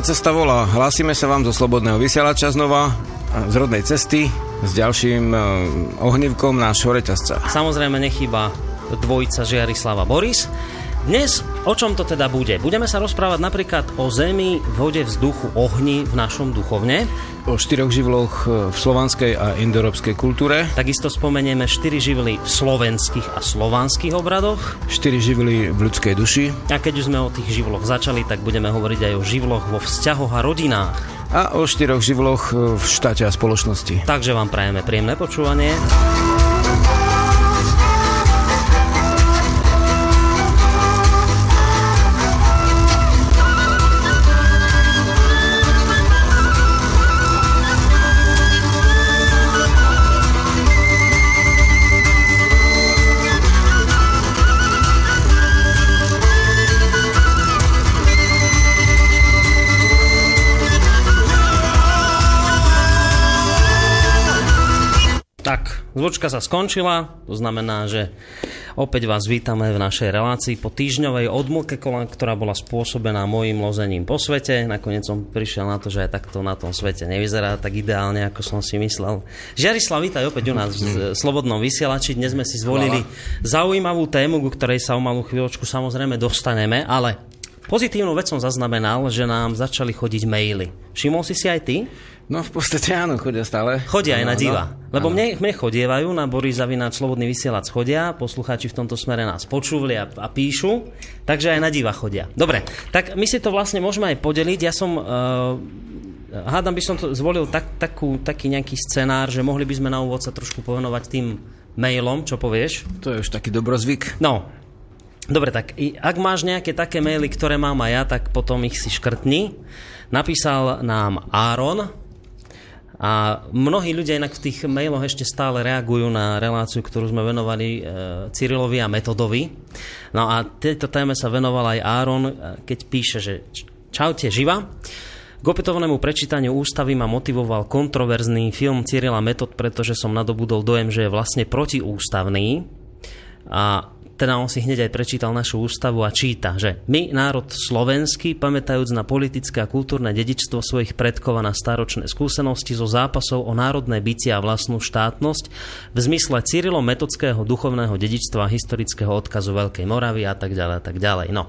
hola, rodná cesta volá. Hlásime sa vám zo Slobodného vysielača znova, z rodnej cesty, s ďalším uh, ohnívkom nášho reťazca. Samozrejme nechýba dvojica Žiarislava Boris. Dnes o čom to teda bude? Budeme sa rozprávať napríklad o zemi, vode, vzduchu, ohni v našom duchovne. O štyroch živloch e, v slovanskej a indoeurópskej kultúre, Takisto spomenieme štyri živly v slovenských a slovanských obradoch. štyri živly v ľudskej duši A keď už sme o tých živloch začali, tak budeme hovoriť aj o živloch vo vzťahoch a rodinách. a o štyroch živloch e, v štáte a spoločnosti. Takže vám prajeme príjemné počúvanie. Zvučka sa skončila, to znamená, že opäť vás vítame v našej relácii po týždňovej odmlke, ktorá bola spôsobená mojim lozením po svete. Nakoniec som prišiel na to, že aj takto na tom svete nevyzerá tak ideálne, ako som si myslel. Žiarislav, vítaj opäť u nás v Slobodnom vysielači. Dnes sme si zvolili zaujímavú tému, ku ktorej sa o malú chvíľočku samozrejme dostaneme, ale pozitívnu vec som zaznamenal, že nám začali chodiť maily. Všimol si si aj ty? No v podstate áno, chodia stále. Chodia aj na diva. Lebo Áno. mne, mne chodievajú na Borizavináč Slobodný vysielač chodia, poslucháči v tomto smere nás počúvali a, a píšu, takže aj na diva chodia. Dobre, tak my si to vlastne môžeme aj podeliť. Ja som, uh, hádam by som to zvolil tak, takú, taký nejaký scenár, že mohli by sme na úvod sa trošku povenovať tým mailom, čo povieš? To je už taký dobrozvyk. No, dobre, tak ak máš nejaké také maily, ktoré mám aj ja, tak potom ich si škrtni. Napísal nám Áron, a mnohí ľudia inak v tých mailoch ešte stále reagujú na reláciu, ktorú sme venovali e, Cyrilovi a Metodovi. No a tejto téme sa venoval aj Áron, e, keď píše, že čaute živa. K opätovnému prečítaniu ústavy ma motivoval kontroverzný film Cyrila Metod, pretože som nadobudol dojem, že je vlastne protiústavný. A teda on si hneď aj prečítal našu ústavu a číta, že my, národ slovenský, pamätajúc na politické a kultúrne dedičstvo svojich predkov a na staročné skúsenosti zo zápasov o národné bytie a vlastnú štátnosť v zmysle Cyrilo-metodského duchovného dedičstva a historického odkazu Veľkej Moravy a tak ďalej a tak ďalej. No.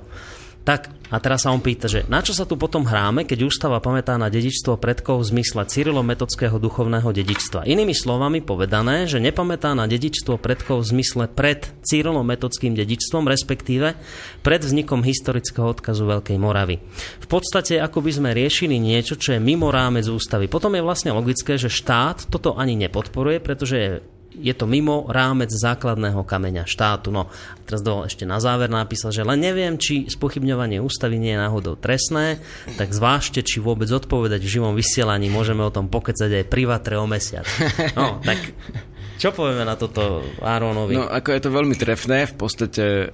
Tak, a teraz sa on pýta, že na čo sa tu potom hráme, keď ústava pamätá na dedičstvo predkov v zmysle Cyrilo-metodského duchovného dedičstva. Inými slovami povedané, že nepamätá na dedičstvo predkov v zmysle pred Cyrilo-metodským dedičstvom, respektíve pred vznikom historického odkazu Veľkej Moravy. V podstate ako by sme riešili niečo, čo je mimo rámec ústavy. Potom je vlastne logické, že štát toto ani nepodporuje, pretože je je to mimo rámec základného kameňa štátu. No, teraz dovol ešte na záver napísal, že len neviem, či spochybňovanie ústavy nie je náhodou trestné, tak zvážte, či vôbec odpovedať v živom vysielaní, môžeme o tom pokecať aj privatre o mesiac. No, tak čo povieme na toto Áronovi? No ako je to veľmi trefné, v podstate e,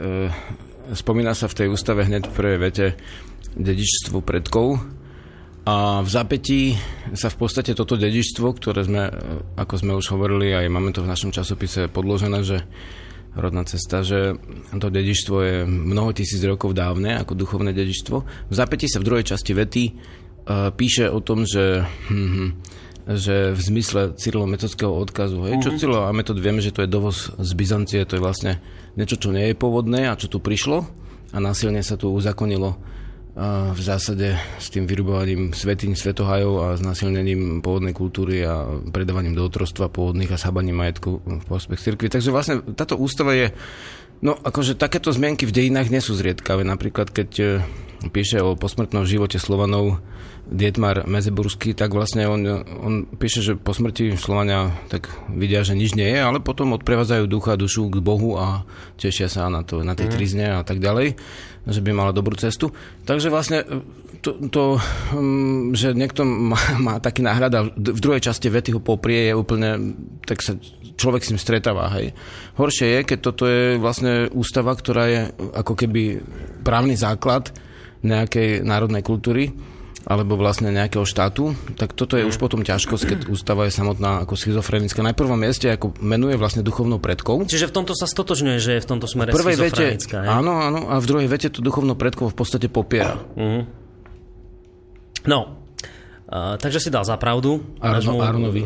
spomína sa v tej ústave hneď v prvej vete dedičstvu predkov a v zapätí sa v podstate toto dedičstvo, ktoré sme, ako sme už hovorili, aj máme to v našom časopise podložené, že rodná cesta, že to dedičstvo je mnoho tisíc rokov dávne ako duchovné dedičstvo. V zapätí sa v druhej časti vety e, píše o tom, že, hm, že v zmysle Cyrilo-metodského odkazu, hej, čo Cyrilo a metod vieme, že to je dovoz z Byzancie, to je vlastne niečo, čo nie je pôvodné a čo tu prišlo a násilne sa tu uzakonilo v zásade s tým vyrubovaním svetín, svetohajov a znásilnením pôvodnej kultúry a predávaním do otrostva pôvodných a sábaním majetku v prospech cirkvi. Takže vlastne táto ústava je No, akože takéto zmienky v dejinách nie sú zriedkavé. Napríklad, keď e, píše o posmrtnom živote Slovanov Dietmar Mezeburský, tak vlastne on, on píše, že po smrti Slovania tak vidia, že nič nie je, ale potom odprevádzajú ducha, dušu k Bohu a tešia sa na, to, na tej mm. trizne a tak ďalej, že by mala dobrú cestu. Takže vlastne to, to um, že niekto má, má taký náhrad a v druhej časti vety ho poprie, je úplne, tak sa človek s ním stretáva. Hej. Horšie je, keď toto je vlastne ústava, ktorá je ako keby právny základ nejakej národnej kultúry alebo vlastne nejakého štátu, tak toto je už potom ťažkosť, keď ústava je samotná ako schizofrenická. Na prvom mieste ako menuje vlastne duchovnou predkov. Čiže v tomto sa stotožňuje, že je v tomto smere v prvej vete, Áno, áno, a v druhej vete to duchovnou predkov v podstate popiera. Uh-huh. No, Uh, takže si dal za pravdu nášmu,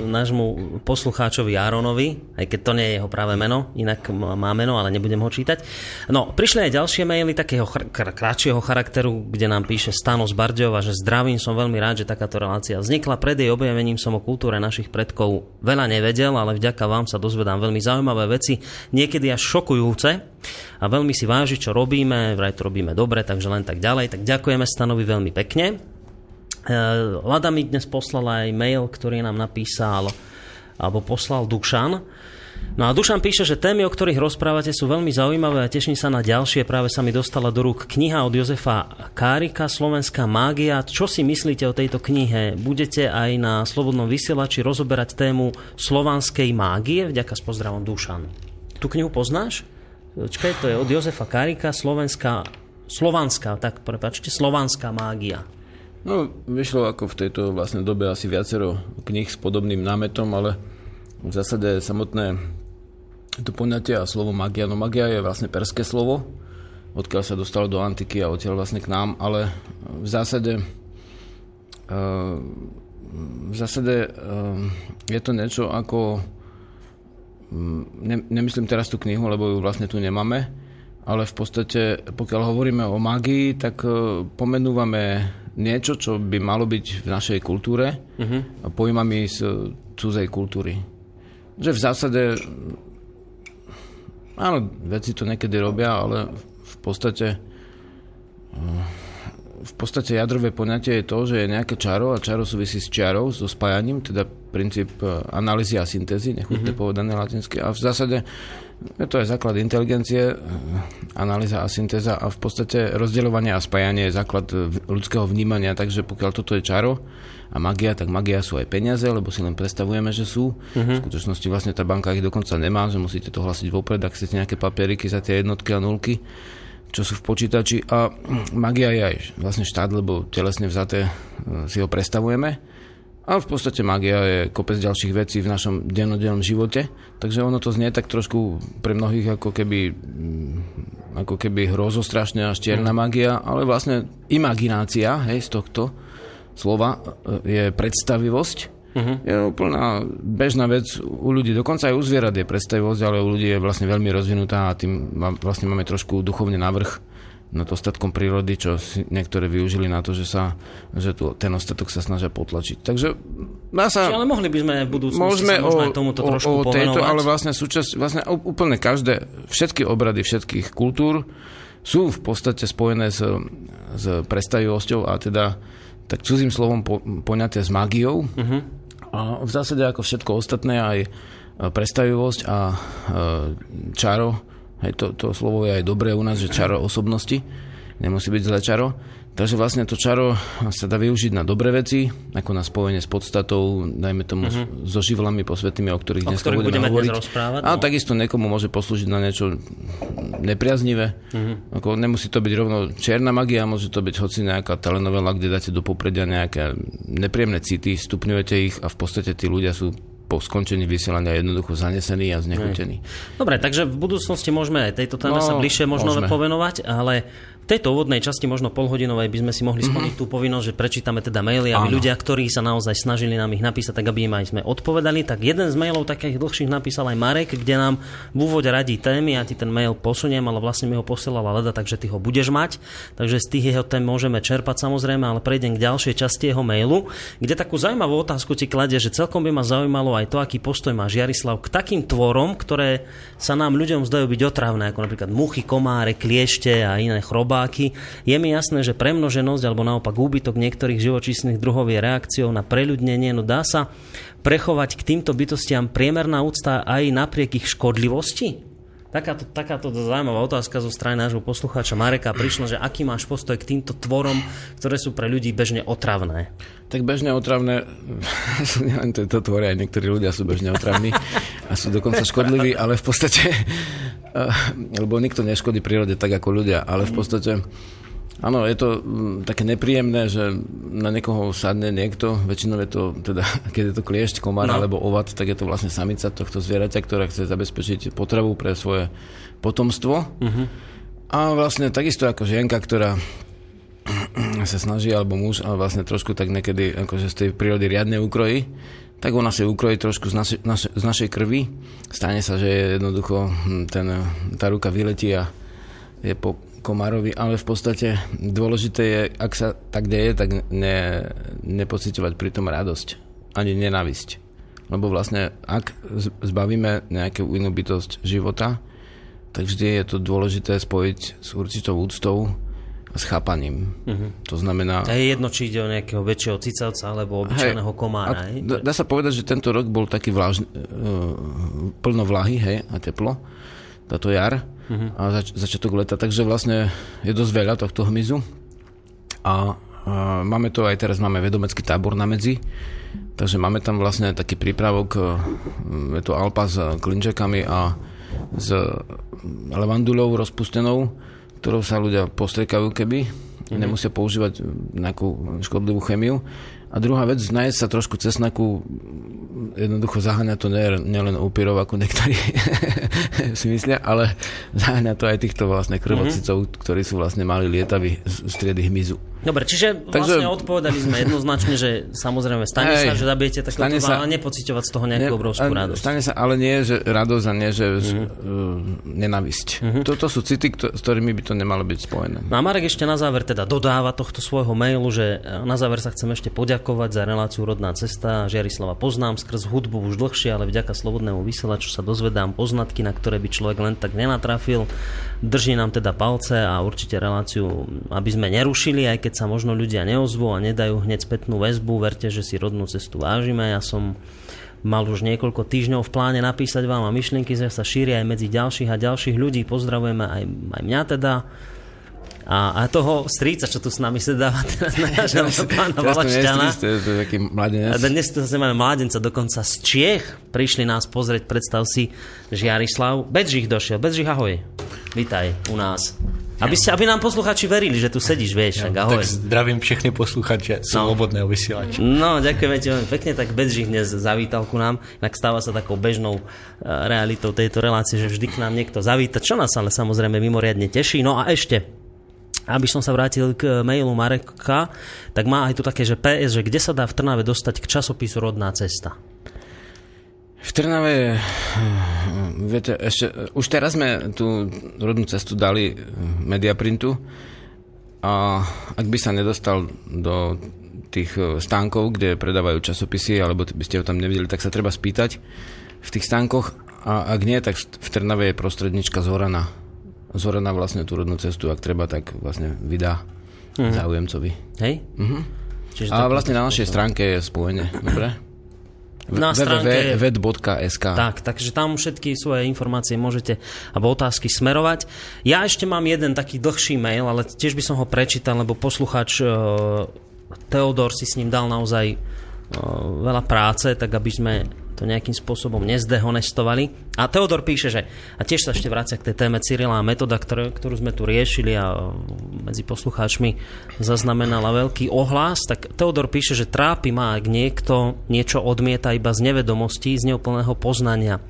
nášmu poslucháčovi Áronovi, aj keď to nie je jeho práve meno, inak má meno, ale nebudem ho čítať. No, prišli aj ďalšie maily takého chr- krátšieho charakteru, kde nám píše Stano z Bardejova, že zdravím, som veľmi rád, že takáto relácia vznikla. Pred jej objavením som o kultúre našich predkov veľa nevedel, ale vďaka vám sa dozvedám veľmi zaujímavé veci, niekedy až šokujúce a veľmi si váži, čo robíme, vraj to robíme dobre, takže len tak ďalej. Tak ďakujeme Stanovi veľmi pekne. Eh, Lada mi dnes poslala aj mail, ktorý nám napísal alebo poslal Dušan. No a Dušan píše, že témy, o ktorých rozprávate, sú veľmi zaujímavé a teším sa na ďalšie. Práve sa mi dostala do rúk kniha od Jozefa Kárika, Slovenská mágia. Čo si myslíte o tejto knihe? Budete aj na Slobodnom vysielači rozoberať tému slovanskej mágie? Vďaka s pozdravom Dušan. Tu knihu poznáš? Čakaj, to je od Jozefa Kárika, Slovenská, Slovanská, tak prepačte, Slovanská mágia. No, vyšlo ako v tejto vlastne dobe asi viacero kníh s podobným námetom, ale v zásade samotné to poňatie a slovo magia, no magia je vlastne perské slovo, odkiaľ sa dostalo do antiky a odtiaľ vlastne k nám, ale v zásade eh, v zásade eh, je to niečo ako mm, ne, nemyslím teraz tú knihu, lebo ju vlastne tu nemáme, ale v podstate, pokiaľ hovoríme o magii, tak eh, pomenúvame niečo, čo by malo byť v našej kultúre uh-huh. a pojímami z cudzej kultúry. Že v zásade áno, veci to niekedy robia, ale v podstate v podstate jadrové poňatie je to, že je nejaké čaro a čaro súvisí s čarou, so spájaním, teda princíp e, analýzy a syntézy, nechutne mm-hmm. povedané latinsky. A v zásade to je základ inteligencie, e, analýza a syntéza a v podstate rozdeľovanie a spájanie je základ ľudského vnímania, takže pokiaľ toto je čaro a magia, tak magia sú aj peniaze, lebo si len predstavujeme, že sú. Mm-hmm. V skutočnosti vlastne tá banka ich dokonca nemá, že musíte to hlasiť vopred, ak chcete nejaké papieriky za tie jednotky a nulky čo sú v počítači a magia je aj vlastne štát, lebo telesne vzaté e, si ho predstavujeme. A v podstate magia je kopec ďalších vecí v našom dennodennom živote, takže ono to znie tak trošku pre mnohých ako keby, mm, ako keby hrozostrašne a štierna magia, ale vlastne imaginácia hej, z tohto slova e, je predstavivosť. Uh-huh. Je úplná bežná vec u ľudí, dokonca aj u zvierat je predstavivosť, ale u ľudí je vlastne veľmi rozvinutá a tým vlastne máme trošku duchovne navrh nad ostatkom prírody, čo si niektoré využili na to, že, sa, že tu, ten ostatok sa snažia potlačiť. Takže dá sa... Či, ale mohli by sme v budúcnosti môžeme sa možno o, aj tomuto trošku o, tejto, ale vlastne súčasť, vlastne úplne každé, všetky obrady všetkých kultúr sú v podstate spojené s, s predstavivosťou a teda tak cudzím slovom po, poňaté s mágiou. Uh-huh a v zásade ako všetko ostatné, aj e, predstavivosť a e, čaro, hej, to, to slovo je aj dobré u nás, že čaro osobnosti, nemusí byť zlé čaro, Takže vlastne to čaro sa dá využiť na dobré veci, ako na spojenie s podstatou, dajme tomu uh-huh. so živlami posvetnými, o ktorých dnes budeme, budeme hovoriť. Dnes rozprávať, no. A takisto niekomu môže poslúžiť na niečo nepriaznivé. Uh-huh. Ako nemusí to byť rovno čierna magia, môže to byť hoci nejaká telenovela, kde dáte do popredia nejaké nepríjemné city, stupňujete ich a v podstate tí ľudia sú po skončení vysielania jednoducho zanesený a znechutený. Dobre, takže v budúcnosti môžeme aj tejto téme no, sa bližšie možno môžeme. povenovať, ale tejto úvodnej časti, možno polhodinovej, by sme si mohli splniť mm-hmm. tú povinnosť, že prečítame teda maily, aby Áno. ľudia, ktorí sa naozaj snažili nám ich napísať, tak aby im aj sme odpovedali. Tak jeden z mailov takých dlhších napísal aj Marek, kde nám v úvode radí témy, ja ti ten mail posuniem, ale vlastne mi ho posielala Leda, takže ty ho budeš mať. Takže z tých jeho tém môžeme čerpať samozrejme, ale prejdem k ďalšej časti jeho mailu, kde takú zaujímavú otázku ti kladie, že celkom by ma zaujímalo aj to, aký postoj má Jarislav k takým tvorom, ktoré sa nám ľuďom zdajú byť otravné, ako napríklad muchy, komáre, kliešte a iné chrobáky. Je mi jasné, že premnoženosť alebo naopak úbytok niektorých živočíšnych druhov je reakciou na preľudnenie, no dá sa prechovať k týmto bytostiam priemerná úcta aj napriek ich škodlivosti? Takáto, takáto zaujímavá otázka zo strany nášho poslucháča Mareka prišla, že aký máš postoj k týmto tvorom, ktoré sú pre ľudí bežne otravné? Tak bežne otravné sú nielen tieto tvory, aj niektorí ľudia sú bežne otravní a sú dokonca škodliví, ale v podstate, lebo nikto neškodí prírode tak ako ľudia, ale v podstate Áno, je to mm, také nepríjemné, že na niekoho sadne niekto, väčšinou je to, teda, keď je to kliešť, komár no. alebo ovat, tak je to vlastne samica tohto zvieraťa, ktorá chce zabezpečiť potravu pre svoje potomstvo. Uh-huh. A vlastne takisto ako žienka, ktorá sa snaží, alebo muž, a vlastne trošku tak niekedy akože z tej prírody riadne ukrojí, tak ona si ukrojí trošku z, naši, naš, z našej krvi. Stane sa, že jednoducho hm, ten, tá ruka vyletí a je po Komárovi, ale v podstate dôležité je, ak sa tak deje, tak ne, nepocitovať pri tom radosť, ani nenávisť. Lebo vlastne, ak zbavíme nejakú inú bytosť života, tak vždy je to dôležité spojiť s určitou úctou s chápaním. Uh-huh. To znamená... A je jedno, či ide o nejakého väčšieho cicavca alebo obyčajného komára. Hej? Dá, dá sa povedať, že tento rok bol taký vláž, uh, plno vlahy hej, a teplo, táto jar uh-huh. a zač- začiatok leta, takže vlastne je dosť veľa tohto hmyzu a, a máme to aj teraz, máme vedomecký tábor na medzi, takže máme tam vlastne taký prípravok, e, je to alpa s klinčekami a s levandulou rozpustenou, ktorou sa ľudia postriekajú keby, uh-huh. nemusia používať nejakú škodlivú chemiu a druhá vec, nájsť sa trošku cesnaku, jednoducho zaháňa to nielen upírov, ako niektorí si myslia, ale zaháňa to aj týchto vlastne krvocicov, mm-hmm. ktorí sú vlastne mali lietaví z triedy hmyzu. Dobre, čiže Takže, vlastne odpovedali sme jednoznačne, že samozrejme stane hej, sa, že zabijete takého sa, ale nepocitovať z toho nejakú ne, obrovskú radosť. Stane sa, ale nie, že radosť a nie, že mm-hmm. uh, nenavisť. Mm-hmm. Toto sú city, kto, s ktorými by to nemalo byť spojené. No a Marek ešte na záver teda dodáva tohto svojho mailu, že e, na záver sa chcem ešte poďakovať za reláciu Rodná cesta. Žiarislava poznám skrz hudbu už dlhšie, ale vďaka slobodnému vysielaču sa dozvedám poznatky, na ktoré by človek len tak nenatrafil. Drží nám teda palce a určite reláciu, aby sme nerušili, aj keď sa možno ľudia neozvú a nedajú hneď spätnú väzbu. Verte, že si rodnú cestu vážime. Ja som mal už niekoľko týždňov v pláne napísať vám a myšlienky sa šíria aj medzi ďalších a ďalších ľudí. Pozdravujeme aj, aj mňa teda. A, a toho stríca, čo tu s nami sedáva teraz na nášho pána Valašťana. A dnes tu zase máme mladenca dokonca z Čiech. Prišli nás pozrieť, predstav si, Žiarislav. Bedřich došiel. Bedřich, ahoj. Vítaj u nás. Aby, ste, aby nám posluchači verili, že tu sedíš, vieš, tak ahoj. Tak zdravím všechny posluchače no. Slobodného vysielača. No, ďakujeme ti veľmi pekne, tak Bedřich dnes zavítal ku nám, tak stáva sa takou bežnou e, realitou tejto relácie, že vždy k nám niekto zavíta, čo nás ale samozrejme mimoriadne teší. No a ešte, aby som sa vrátil k mailu Mareka, tak má aj tu také, že PS, že kde sa dá v Trnave dostať k časopisu Rodná cesta? V Trnave, viete, ešte, už teraz sme tú rodnú cestu dali Mediaprintu a ak by sa nedostal do tých stánkov, kde predávajú časopisy, alebo by ste ho tam nevideli, tak sa treba spýtať v tých stánkoch a ak nie, tak v Trnave je prostrednička Zorana. Zorana vlastne tú rodnú cestu, ak treba, tak vlastne vydá mm. záujemcovi. Hej? Mhm. Čiže a vlastne na našej stránke je spojenie. Dobre? Na stránke www.ved.sk Tak, takže tam všetky svoje informácie môžete alebo otázky smerovať. Ja ešte mám jeden taký dlhší mail, ale tiež by som ho prečítal, lebo posluchač uh, Teodor si s ním dal naozaj uh, veľa práce, tak aby sme to nejakým spôsobom nezdehonestovali. A Teodor píše, že, a tiež sa ešte vracia k tej téme Cyrila a metoda, ktoré, ktorú sme tu riešili a medzi poslucháčmi zaznamenala veľký ohlas, tak Teodor píše, že trápi ma, ak niekto niečo odmieta iba z nevedomostí, z neúplného poznania.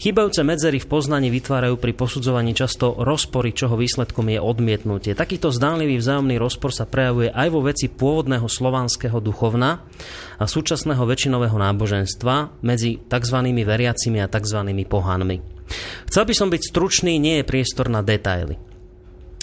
Chýbajúce medzery v poznaní vytvárajú pri posudzovaní často rozpory, čoho výsledkom je odmietnutie. Takýto zdánlivý vzájomný rozpor sa prejavuje aj vo veci pôvodného slovanského duchovna a súčasného väčšinového náboženstva medzi tzv. veriacimi a tzv. pohanmi. Chcel by som byť stručný, nie je priestor na detaily.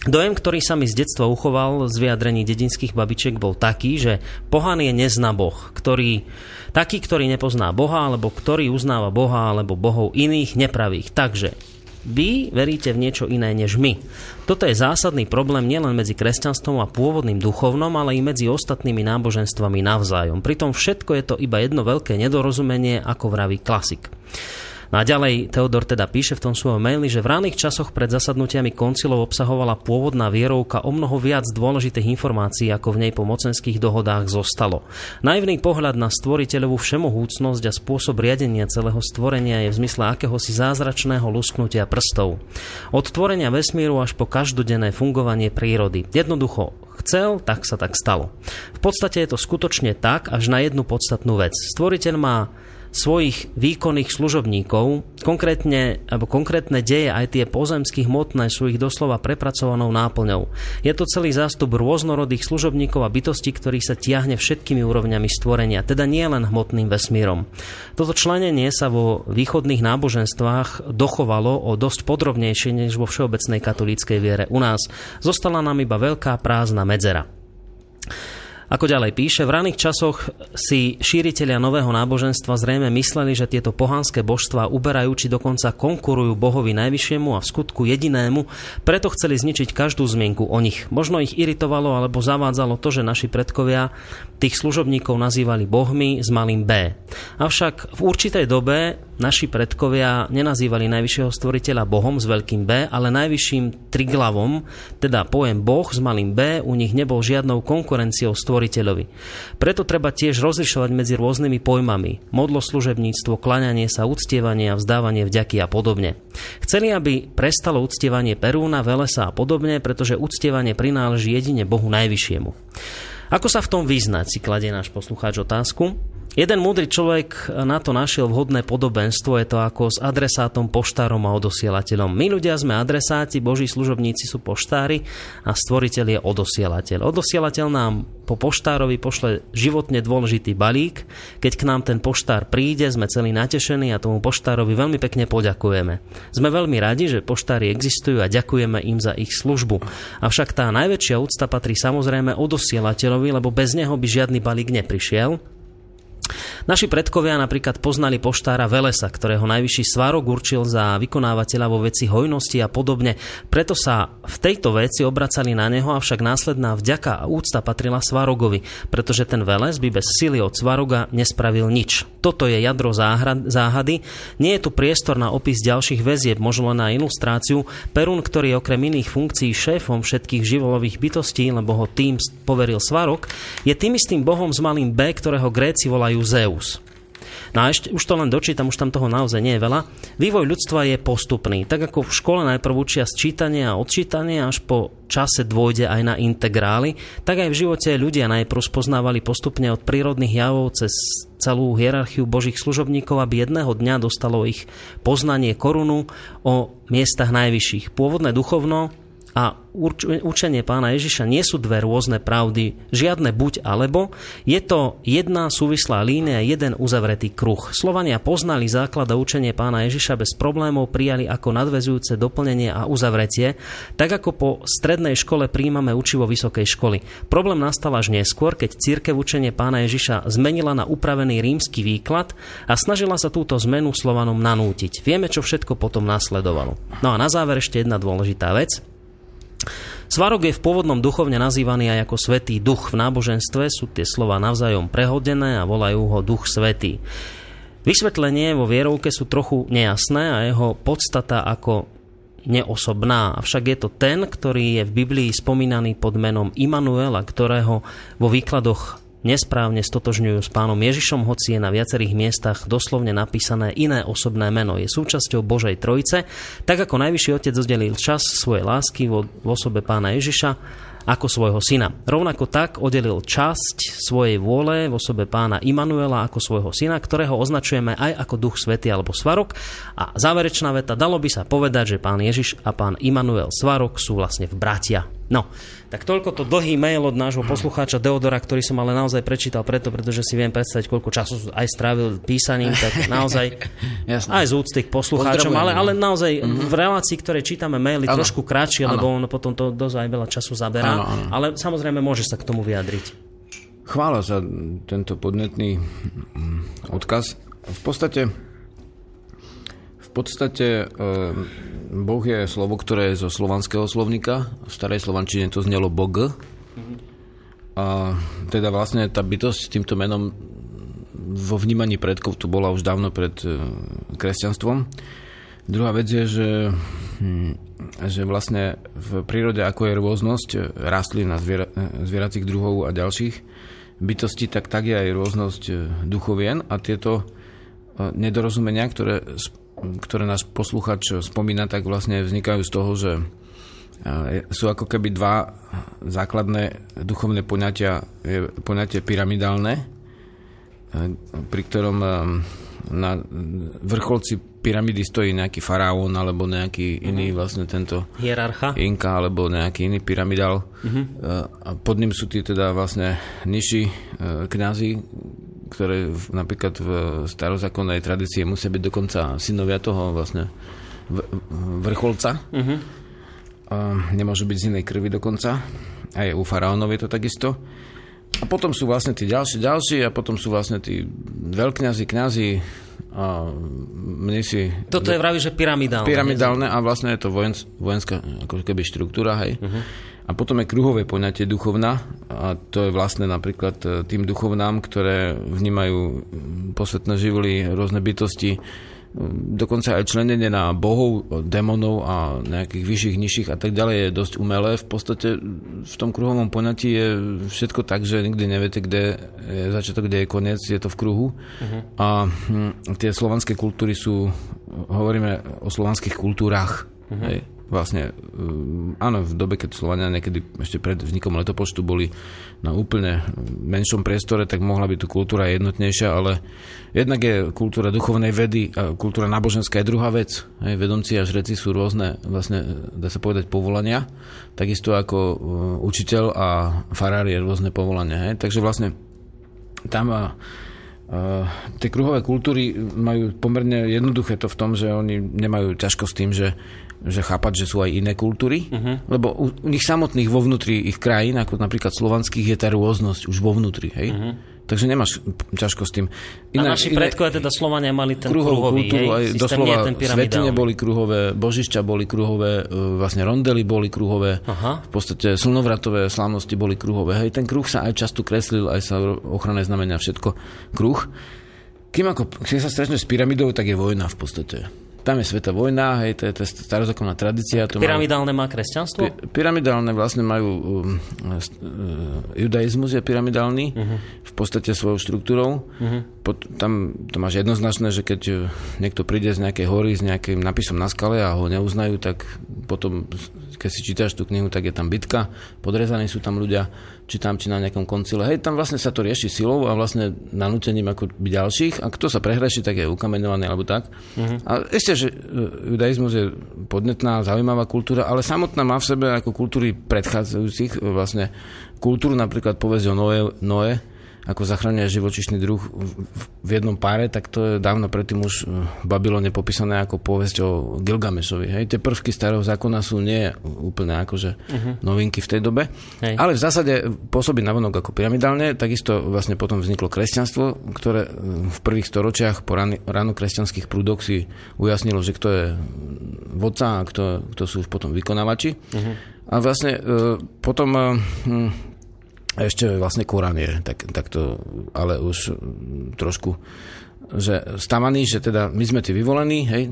Dojem, ktorý sa mi z detstva uchoval z vyjadrení dedinských babiček bol taký, že pohan je nezna Boh, ktorý, taký, ktorý nepozná Boha, alebo ktorý uznáva Boha, alebo bohov iných nepravých. Takže vy veríte v niečo iné než my. Toto je zásadný problém nielen medzi kresťanstvom a pôvodným duchovnom, ale i medzi ostatnými náboženstvami navzájom. Pritom všetko je to iba jedno veľké nedorozumenie, ako vraví klasik. No ďalej Teodor teda píše v tom svojom maili, že v raných časoch pred zasadnutiami koncilov obsahovala pôvodná vierovka o mnoho viac dôležitých informácií, ako v nej po mocenských dohodách zostalo. Naivný pohľad na stvoriteľovú všemohúcnosť a spôsob riadenia celého stvorenia je v zmysle akéhosi zázračného lusknutia prstov. Od tvorenia vesmíru až po každodenné fungovanie prírody. Jednoducho chcel, tak sa tak stalo. V podstate je to skutočne tak, až na jednu podstatnú vec. Stvoriteľ má svojich výkonných služobníkov, konkrétne, alebo konkrétne deje aj tie pozemských hmotné sú ich doslova prepracovanou náplňou. Je to celý zástup rôznorodých služobníkov a bytostí, ktorý sa tiahne všetkými úrovňami stvorenia, teda nie len hmotným vesmírom. Toto členenie sa vo východných náboženstvách dochovalo o dosť podrobnejšie než vo všeobecnej katolíckej viere u nás. Zostala nám iba veľká prázdna medzera. Ako ďalej píše, v raných časoch si šíriteľia nového náboženstva zrejme mysleli, že tieto pohanské božstvá uberajú či dokonca konkurujú Bohovi najvyššiemu a v skutku jedinému, preto chceli zničiť každú zmienku o nich. Možno ich iritovalo alebo zavádzalo to, že naši predkovia tých služobníkov nazývali bohmi s malým B. Avšak v určitej dobe naši predkovia nenazývali najvyššieho stvoriteľa Bohom s veľkým B, ale najvyšším triglavom, teda pojem Boh s malým B u nich nebol žiadnou konkurenciou stvoriteľovi. Preto treba tiež rozlišovať medzi rôznymi pojmami. Modloslužebníctvo, klaňanie sa, uctievanie a vzdávanie vďaky a podobne. Chceli, aby prestalo uctievanie Perúna, Velesa a podobne, pretože uctievanie prináleží jedine Bohu najvyššiemu. Ako sa v tom vyznať, si kladie náš poslucháč otázku. Jeden múdry človek na to našiel vhodné podobenstvo, je to ako s adresátom, poštárom a odosielateľom. My ľudia sme adresáti, boží služobníci sú poštári a stvoriteľ je odosielateľ. Odosielateľ nám po poštárovi pošle životne dôležitý balík. Keď k nám ten poštár príde, sme celí natešení a tomu poštárovi veľmi pekne poďakujeme. Sme veľmi radi, že poštári existujú a ďakujeme im za ich službu. Avšak tá najväčšia úcta patrí samozrejme odosielateľovi, lebo bez neho by žiadny balík neprišiel Naši predkovia napríklad poznali poštára Velesa, ktorého najvyšší svarok určil za vykonávateľa vo veci hojnosti a podobne. Preto sa v tejto veci obracali na neho, avšak následná vďaka a úcta patrila Svarogovi, pretože ten Veles by bez sily od Svaroga nespravil nič. Toto je jadro záhady. Nie je tu priestor na opis ďalších väzieb, možno na ilustráciu. Perun, ktorý je okrem iných funkcií šéfom všetkých živolových bytostí, lebo ho tým poveril Svarok, je tým istým bohom s malým B, ktorého Gréci volajú Zeus. No a ešte, už to len dočítam, už tam toho naozaj nie je veľa. Vývoj ľudstva je postupný. Tak ako v škole najprv učia sčítanie a odčítanie, až po čase dôjde aj na integrály, tak aj v živote ľudia najprv spoznávali postupne od prírodných javov cez celú hierarchiu božích služobníkov, aby jedného dňa dostalo ich poznanie korunu o miestach najvyšších. Pôvodné duchovno a učenie pána Ježiša nie sú dve rôzne pravdy, žiadne buď alebo, je to jedna súvislá línia, jeden uzavretý kruh. Slovania poznali základ a učenie pána Ježiša bez problémov, prijali ako nadvezujúce doplnenie a uzavretie, tak ako po strednej škole príjmame učivo vysokej školy. Problém nastal až neskôr, keď církev učenie pána Ježiša zmenila na upravený rímsky výklad a snažila sa túto zmenu Slovanom nanútiť. Vieme, čo všetko potom nasledovalo. No a na záver ešte jedna dôležitá vec. Svarok je v pôvodnom duchovne nazývaný aj ako svetý duch. V náboženstve sú tie slova navzájom prehodené a volajú ho duch svetý. Vysvetlenie vo vierovke sú trochu nejasné a jeho podstata ako neosobná. Avšak je to ten, ktorý je v Biblii spomínaný pod menom Immanuela, ktorého vo výkladoch nesprávne stotožňujú s pánom Ježišom, hoci je na viacerých miestach doslovne napísané iné osobné meno. Je súčasťou Božej Trojice, tak ako Najvyšší Otec oddelil čas svojej lásky v osobe pána Ježiša, ako svojho syna. Rovnako tak oddelil časť svojej vôle v osobe pána Immanuela ako svojho syna, ktorého označujeme aj ako duch svety alebo svarok. A záverečná veta, dalo by sa povedať, že pán Ježiš a pán Immanuel Svarok sú vlastne v bratia. No, tak toľko to dlhý mail od nášho poslucháča Deodora, ktorý som ale naozaj prečítal preto, pretože si viem predstaviť, koľko času aj strávil písaním, tak naozaj Jasne. aj z úcty k poslucháčom, ale, ale naozaj mm-hmm. v relácii, ktoré čítame maily, ano. trošku kratšie, ano. lebo ono potom to dosť aj veľa času zaberá, ano, ano. ale samozrejme môže sa k tomu vyjadriť. Chvála za tento podnetný mm, odkaz. V podstate podstate e, Boh je slovo, ktoré je zo slovanského slovníka. V starej slovančine to znelo Bog. A teda vlastne tá bytosť týmto menom vo vnímaní predkov tu bola už dávno pred e, kresťanstvom. Druhá vec je, že, hm, že vlastne v prírode, ako je rôznosť rastlín a zviera, e, zvieracích druhov a ďalších bytostí, tak tak je aj rôznosť e, duchovien a tieto nedorozumenia, ktoré ktoré náš posluchač spomína, tak vlastne vznikajú z toho, že sú ako keby dva základné duchovné poňatia. Je poňatie pyramidálne, pri ktorom na vrcholci pyramidy stojí nejaký faraón alebo nejaký uh-huh. iný vlastne tento hierarcha inka alebo nejaký iný pyramidál uh-huh. a pod ním sú tí teda vlastne nižší kňazi, ktoré v, napríklad v starozákonnej tradícii musia byť dokonca synovia toho vlastne vrcholca. Uh-huh. Nemôžu byť z inej krvi dokonca. Aj u faraónov je to takisto. A potom sú vlastne tí ďalší, ďalší a potom sú vlastne tí veľkňazi, kňazi a mnisi. Toto je vraví, že pyramidálne. Pyramidálne a vlastne je to vojensk, vojenská ako keby štruktúra, hej. Uh-huh. A potom je kruhové poňatie duchovná a to je vlastne napríklad e, tým duchovnám, ktoré vnímajú posvetné živly, rôzne bytosti, dokonca aj členenie na bohov, démonov a nejakých vyšších, nižších a tak ďalej je dosť umelé. V podstate v tom kruhovom poňatí je všetko tak, že nikdy neviete, kde je začiatok, kde je koniec, je to v kruhu. Uh-huh. A tie slovanské kultúry sú, hovoríme o slovanských kultúrach. Uh-huh. Hej vlastne, um, áno, v dobe, keď Slovania niekedy ešte pred vznikom letopočtu boli na úplne menšom priestore, tak mohla byť tu kultúra jednotnejšia, ale jednak je kultúra duchovnej vedy a kultúra náboženská je druhá vec. Hej, vedomci a žreci sú rôzne, vlastne, dá sa povedať, povolania, takisto ako uh, učiteľ a farár je rôzne povolania. Hej. Takže vlastne tam uh, Uh, tie kruhové kultúry majú pomerne jednoduché to v tom, že oni nemajú ťažko s tým, že že chápať, že sú aj iné kultúry, uh-huh. lebo u, u nich samotných vo vnútri ich krajín, ako napríklad slovanských, je tá rôznosť už vo vnútri, hej? Uh-huh. Takže nemáš ťažko s tým. Iná, a naši iné, predkovia, teda Slovania, mali ten kruhový, kultúru, hej, aj doslova ten svetine boli kruhové, božišťa boli kruhové, e, vlastne rondely boli kruhové, Aha. v podstate slnovratové slávnosti boli kruhové. Hej, ten kruh sa aj často kreslil, aj sa ochranné znamenia, všetko kruh. Kým ako, keď sa stretneš s pyramidou, tak je vojna v podstate. Tam je sveta vojna, hej, to je, to je starozákonná tradícia. To pyramidálne má kresťanstvo? Py, pyramidálne vlastne majú, um, uh, judaizmus je pyramidálny, uh-huh. v podstate svojou štruktúrou. Uh-huh. Pod, tam to máš jednoznačné, že keď uh, niekto príde z nejakej hory s nejakým napisom na skale a ho neuznajú, tak potom, keď si čítaš tú knihu, tak je tam bitka, podrezaní sú tam ľudia, či tam, či na nejakom koncile. Hej, tam vlastne sa to rieši silou a vlastne nanútením ako by ďalších. A kto sa prehreší, tak je ukamenovaný alebo tak. Uh-huh. A ešte, že e, judaizmus je podnetná, zaujímavá kultúra, ale samotná má v sebe ako kultúry predchádzajúcich e, vlastne kultúru, napríklad povedz o Noé, Noé ako zachránia živočišný druh v jednom páre, tak to je dávno predtým už v Babylone popísané ako povesť o Gilgamešovi. Hej, tie prvky starého zákona sú nie úplne akože uh-huh. novinky v tej dobe, Hej. ale v zásade pôsobí navonok ako pyramidálne, takisto vlastne potom vzniklo kresťanstvo, ktoré v prvých storočiach po ráno kresťanských prúdoch si ujasnilo, že kto je vodca a kto, kto sú už potom vykonávači. Uh-huh. A vlastne e, potom e, hm, ešte vlastne Korán je, tak, tak to, ale už trošku, že stávaný, že teda my sme tí vyvolení, hej,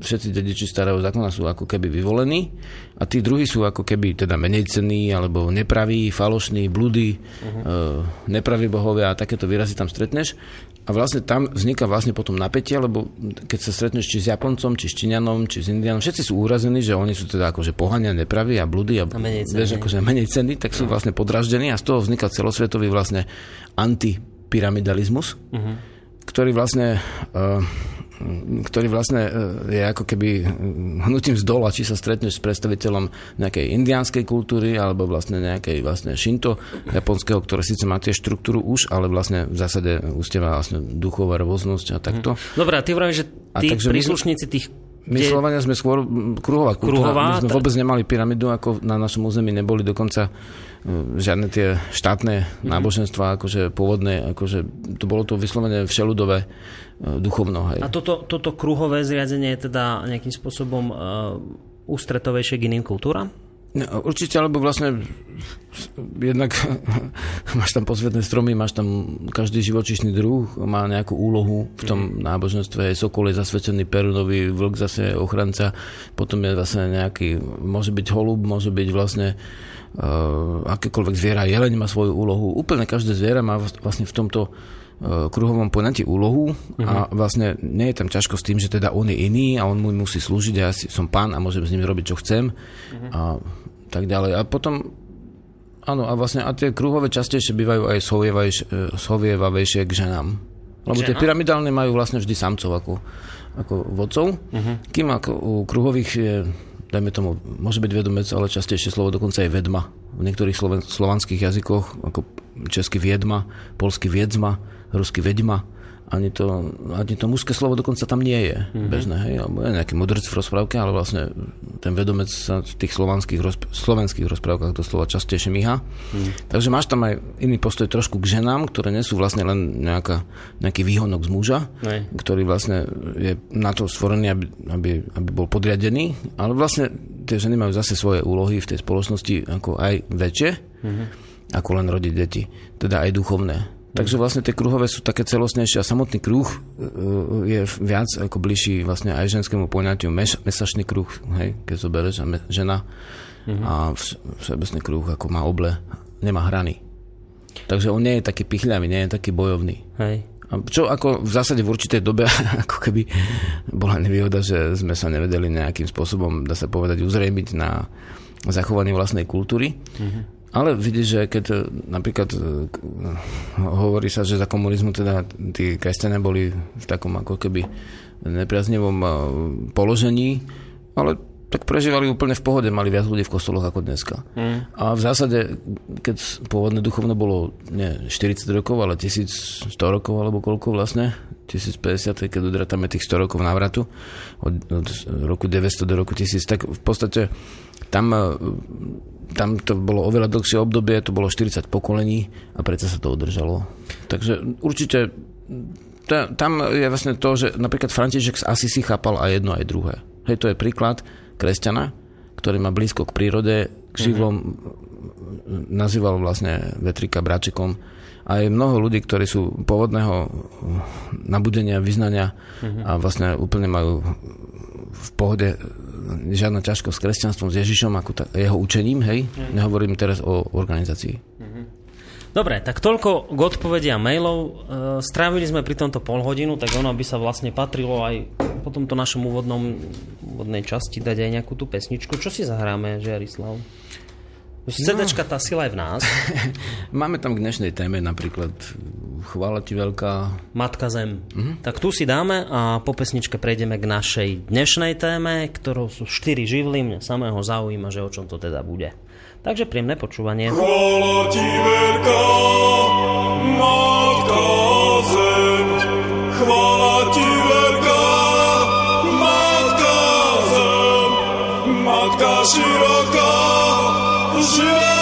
všetci dediči starého zákona sú ako keby vyvolení a tí druhí sú ako keby teda menej cenní alebo nepraví, falošní, blúdy, uh-huh. nepraví bohovia a takéto výrazy tam stretneš. A vlastne tam vzniká vlastne potom napätie, lebo keď sa stretneš či s Japoncom, či s Číňanom, či s Indianom, všetci sú úrazení, že oni sú teda akože pohania, nepraví a blúdy a, a menej vieš, akože menej ceny, tak sú vlastne podraždení a z toho vzniká celosvetový vlastne antipyramidalizmus, uh-huh. ktorý vlastne uh, ktorý vlastne e, je ako keby hnutím z dola, či sa stretneš s predstaviteľom nejakej indiánskej kultúry alebo vlastne nejakej vlastne Shinto japonského, ktoré síce má tiež štruktúru už, ale vlastne v zásade ústeva vlastne duchová rôznosť a takto. Mhm. Dobre, a ty vravíš, že tí príslušníci tých my kde... Slovania sme skôr kruhová kultúra. Kruhová, My sme vôbec nemali pyramidu, ako na našom území neboli dokonca e, žiadne tie štátne mm-hmm. náboženstva, akože pôvodné, akože to bolo to vyslovene všeludové e, duchovno. Hej. A toto, toto kruhové zriadenie je teda nejakým spôsobom uh, ústretovejšie k iným kultúram? No, určite, alebo vlastne jednak máš tam posvetné stromy, máš tam každý živočišný druh, má nejakú úlohu v tom mm. náboženstve. Sokol je zasvetený Perunovi, vlk zase ochranca, potom je zase nejaký, môže byť holub, môže byť vlastne uh, akékoľvek zviera, jeleň má svoju úlohu. Úplne každé zviera má vlastne v tomto kruhovom poňatí úlohu mm-hmm. a mhm. vlastne nie je tam ťažko s tým, že teda on je iný a on mu musí slúžiť a ja som pán a môžem s ním robiť, čo chcem. Mm-hmm. A tak ďalej. A potom, áno, a vlastne a tie kruhové častejšie bývajú aj sovievavejšie k ženám. Lebo Žena? tie pyramidálne majú vlastne vždy samcov ako, ako vodcov, uh-huh. kým ako u kruhových je, dajme tomu, môže byť vedomec, ale častejšie slovo dokonca je vedma. V niektorých sloven, slovanských jazykoch, ako český viedma, polský viedzma, ruský vedma, ani to, ani to mužské slovo dokonca tam nie je mm-hmm. bežné, hej, alebo je nejaký mudrc v rozprávke, ale vlastne ten vedomec sa v tých slovanských, rozp- slovenských rozprávkach doslova častejšie myha. Mm. Takže máš tam aj iný postoj trošku k ženám, ktoré nie sú vlastne len nejaká, nejaký výhonok z muža, Nej. ktorý vlastne je na to stvorený, aby, aby, aby bol podriadený, ale vlastne tie ženy majú zase svoje úlohy v tej spoločnosti ako aj väčšie, mm-hmm. ako len rodiť deti, teda aj duchovné. Takže vlastne tie kruhové sú také celostnejšie a samotný kruh e, je viac ako bližší vlastne aj ženskému poňatiu. Meš, mesačný kruh, hej, keď zoberieš a me, žena mm-hmm. a všeobecný kruh ako má oble, nemá hrany. Takže on nie je taký pichľavý, nie je taký bojovný. Hej. A čo ako v zásade v určitej dobe ako keby bola nevýhoda, že sme sa nevedeli nejakým spôsobom, dá sa povedať, uzrejmiť na zachovanie vlastnej kultúry. Mm-hmm. Ale vidíš, že keď e, napríklad e, hovorí sa, že za komunizmu teda tí kresťania boli v takom ako keby nepriaznivom e, položení, ale tak prežívali úplne v pohode, mali viac ľudí v kostoloch ako dneska. Mm. A v zásade, keď pôvodné duchovno bolo nie 40 rokov, ale 1100 rokov, alebo koľko vlastne, 1050, keď udratáme tých 100 rokov návratu, od, od roku 900 do roku 1000, tak v podstate tam tam to bolo oveľa dlhšie obdobie, to bolo 40 pokolení a predsa sa to udržalo. Takže určite tam je vlastne to, že napríklad František z Asisi chápal aj jedno, aj druhé. Hej, to je príklad kresťana, ktorý má blízko k prírode, k živlom, mm-hmm. nazýval vlastne Vetrika bráčikom. A je mnoho ľudí, ktorí sú pôvodného nabudenia, vyznania mm-hmm. a vlastne úplne majú v pohode žiadna ťažkosť s kresťanstvom, s Ježišom, ako ta, jeho učením, hej? Mm. Nehovorím teraz o organizácii. Mm-hmm. Dobre, tak toľko k odpovedia mailov. E, strávili sme pri tomto pol hodinu, tak ono by sa vlastne patrilo aj po tomto našom úvodnom, úvodnej časti dať aj nejakú tú pesničku. Čo si zahráme, Žiarislav? CDčka, tá sila je v nás. Máme tam k dnešnej téme napríklad Chvála ti veľká. Matka Zem. Mm-hmm. Tak tu si dáme a po pesničke prejdeme k našej dnešnej téme, ktorou sú štyri živly. Mňa samého zaujíma, že o čom to teda bude. Takže príjemné počúvanie. Chvála ti veľká, Matka Zem. Chvála ti veľká, Matka Zem. Matka široká, živá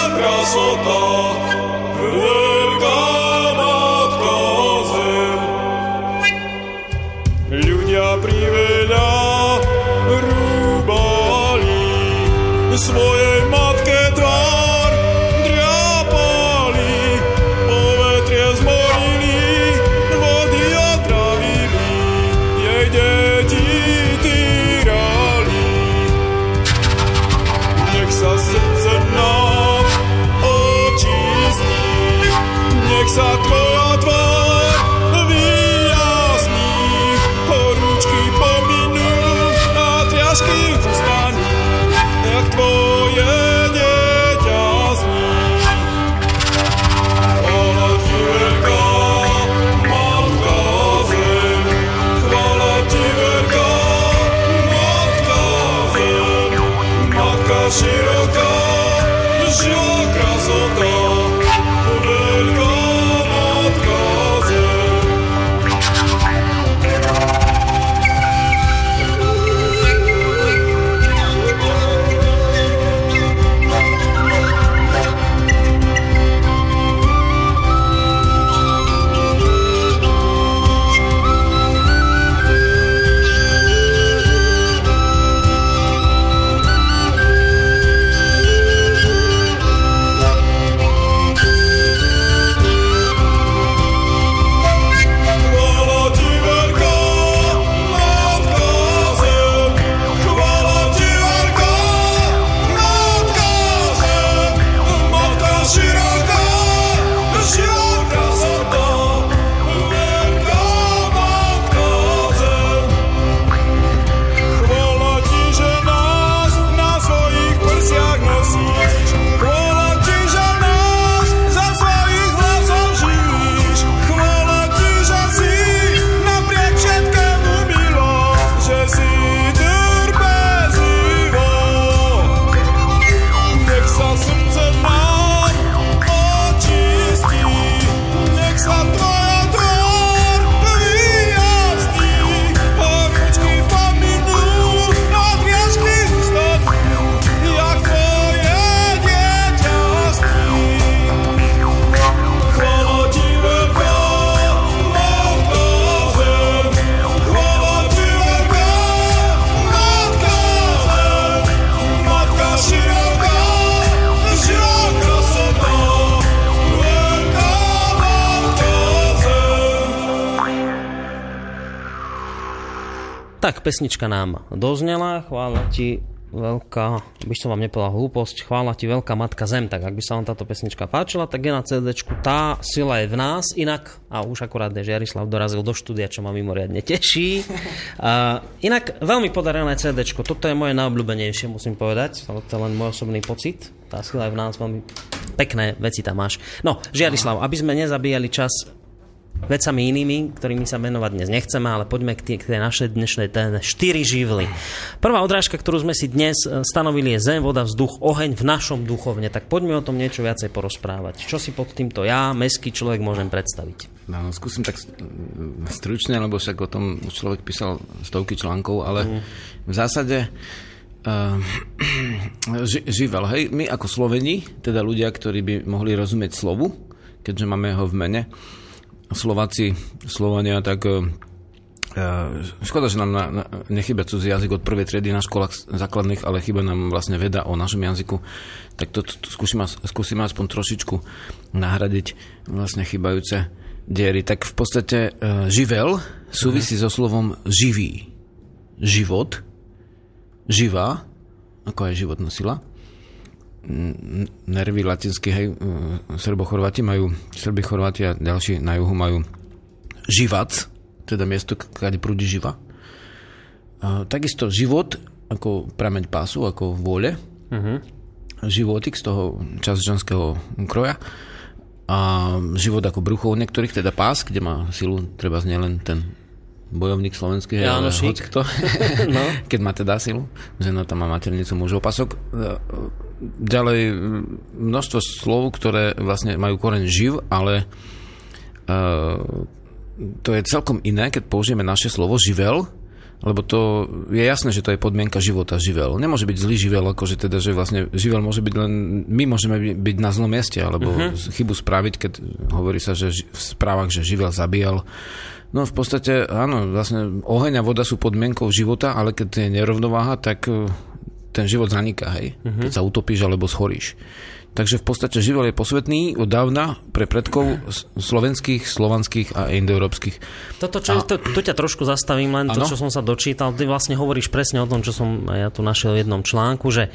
Pesnička nám doznela, chvála ti veľká, by som vám nepovedal hlúposť, chvála ti veľká matka zem, tak ak by sa vám táto pesnička páčila, tak je na CD, tá sila je v nás, inak, a už akurát že Jarislav dorazil do štúdia, čo ma mimoriadne teší. A, inak veľmi podarené CD, toto je moje najobľúbenejšie, musím povedať, ale to je len môj osobný pocit, tá sila je v nás, veľmi pekné veci tam máš. No, Žiarislav, aby sme nezabíjali čas vecami inými, ktorými sa menovať dnes nechceme, ale poďme k tej, k tej našej dnešnej téme. Štyri živly. Prvá odrážka, ktorú sme si dnes e, stanovili je zem, voda, vzduch, oheň v našom duchovne. Tak poďme o tom niečo viacej porozprávať. Čo si pod týmto ja, meský človek, môžem predstaviť? No, skúsim tak mm, stručne, lebo však o tom človek písal stovky článkov, ale mm. v zásade uh, ži, živel, hej, my ako Sloveni, teda ľudia, ktorí by mohli rozumieť slovu, keďže máme ho v mene, Slováci, Slovania, tak uh, škoda, že nám na, na, nechyba cudzí jazyk od prvej triedy na školách základných, ale chyba nám vlastne veda o našom jazyku, tak to, to, to skúsim, skúsim aspoň trošičku nahradiť vlastne chybajúce diery. Tak v podstate uh, živel súvisí so slovom živý. Život, živá, ako aj životná sila. Nervy latinsky, hej, Srbo-Chorváti majú, Srby-Chorváti a ďalší na juhu majú živac, teda miesto, kde prúdi živa. A, takisto život, ako prameň pásu, ako vôle. Uh-huh. Životik z toho čas ženského kroja. A život ako brucho u niektorých, teda pás, kde má silu, treba nielen ten bojovník slovenský, hej, ale hoď kto, no. keď má teda silu. Žena tam má maternicu, muž opasok. Ďalej množstvo slov, ktoré vlastne majú koreň živ, ale uh, to je celkom iné, keď použijeme naše slovo živel, lebo to je jasné, že to je podmienka života živel. Nemôže byť zlý živel, akože teda, že vlastne živel môže byť len, my môžeme byť na zlom mieste, alebo uh-huh. chybu spraviť, keď hovorí sa, že v správach, že živel zabíjal. No v podstate, áno, vlastne oheň a voda sú podmienkou života, ale keď je nerovnováha, tak ten život zaniká, hej? Uh-huh. Keď sa utopíš alebo schoríš. Takže v podstate živel je posvetný od dávna pre predkov slovenských, slovanských a indoeurópskych. Toto, čo, a... to, to ťa trošku zastavím, len ano? to, čo som sa dočítal. Ty vlastne hovoríš presne o tom, čo som ja tu našiel v jednom článku, že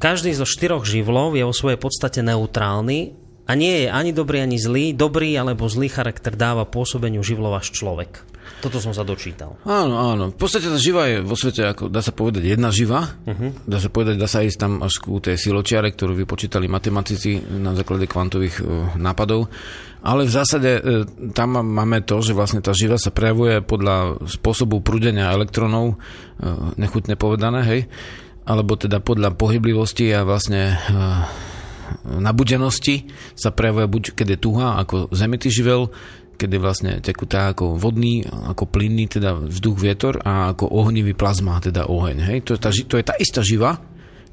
každý zo štyroch živlov je vo svojej podstate neutrálny, a nie je ani dobrý, ani zlý. Dobrý alebo zlý charakter dáva pôsobeniu až človek. Toto som sa dočítal. Áno, áno. V podstate tá živa je vo svete, ako dá sa povedať, jedna živa. Uh-huh. Dá sa povedať, dá sa ísť tam až ku tej siločiare, ktorú vypočítali matematici na základe kvantových uh, nápadov. Ale v zásade uh, tam máme to, že vlastne tá živa sa prejavuje podľa spôsobu prúdenia elektronov, uh, nechutne povedané, hej, alebo teda podľa pohyblivosti a vlastne nabudenosti sa prejavuje buď keď je tuha ako zemitý živel, keď je vlastne tekutá ako vodný, ako plynný, teda vzduch, vietor a ako ohnivý plazma, teda oheň. Hej? To, je tá, to je tá istá živa,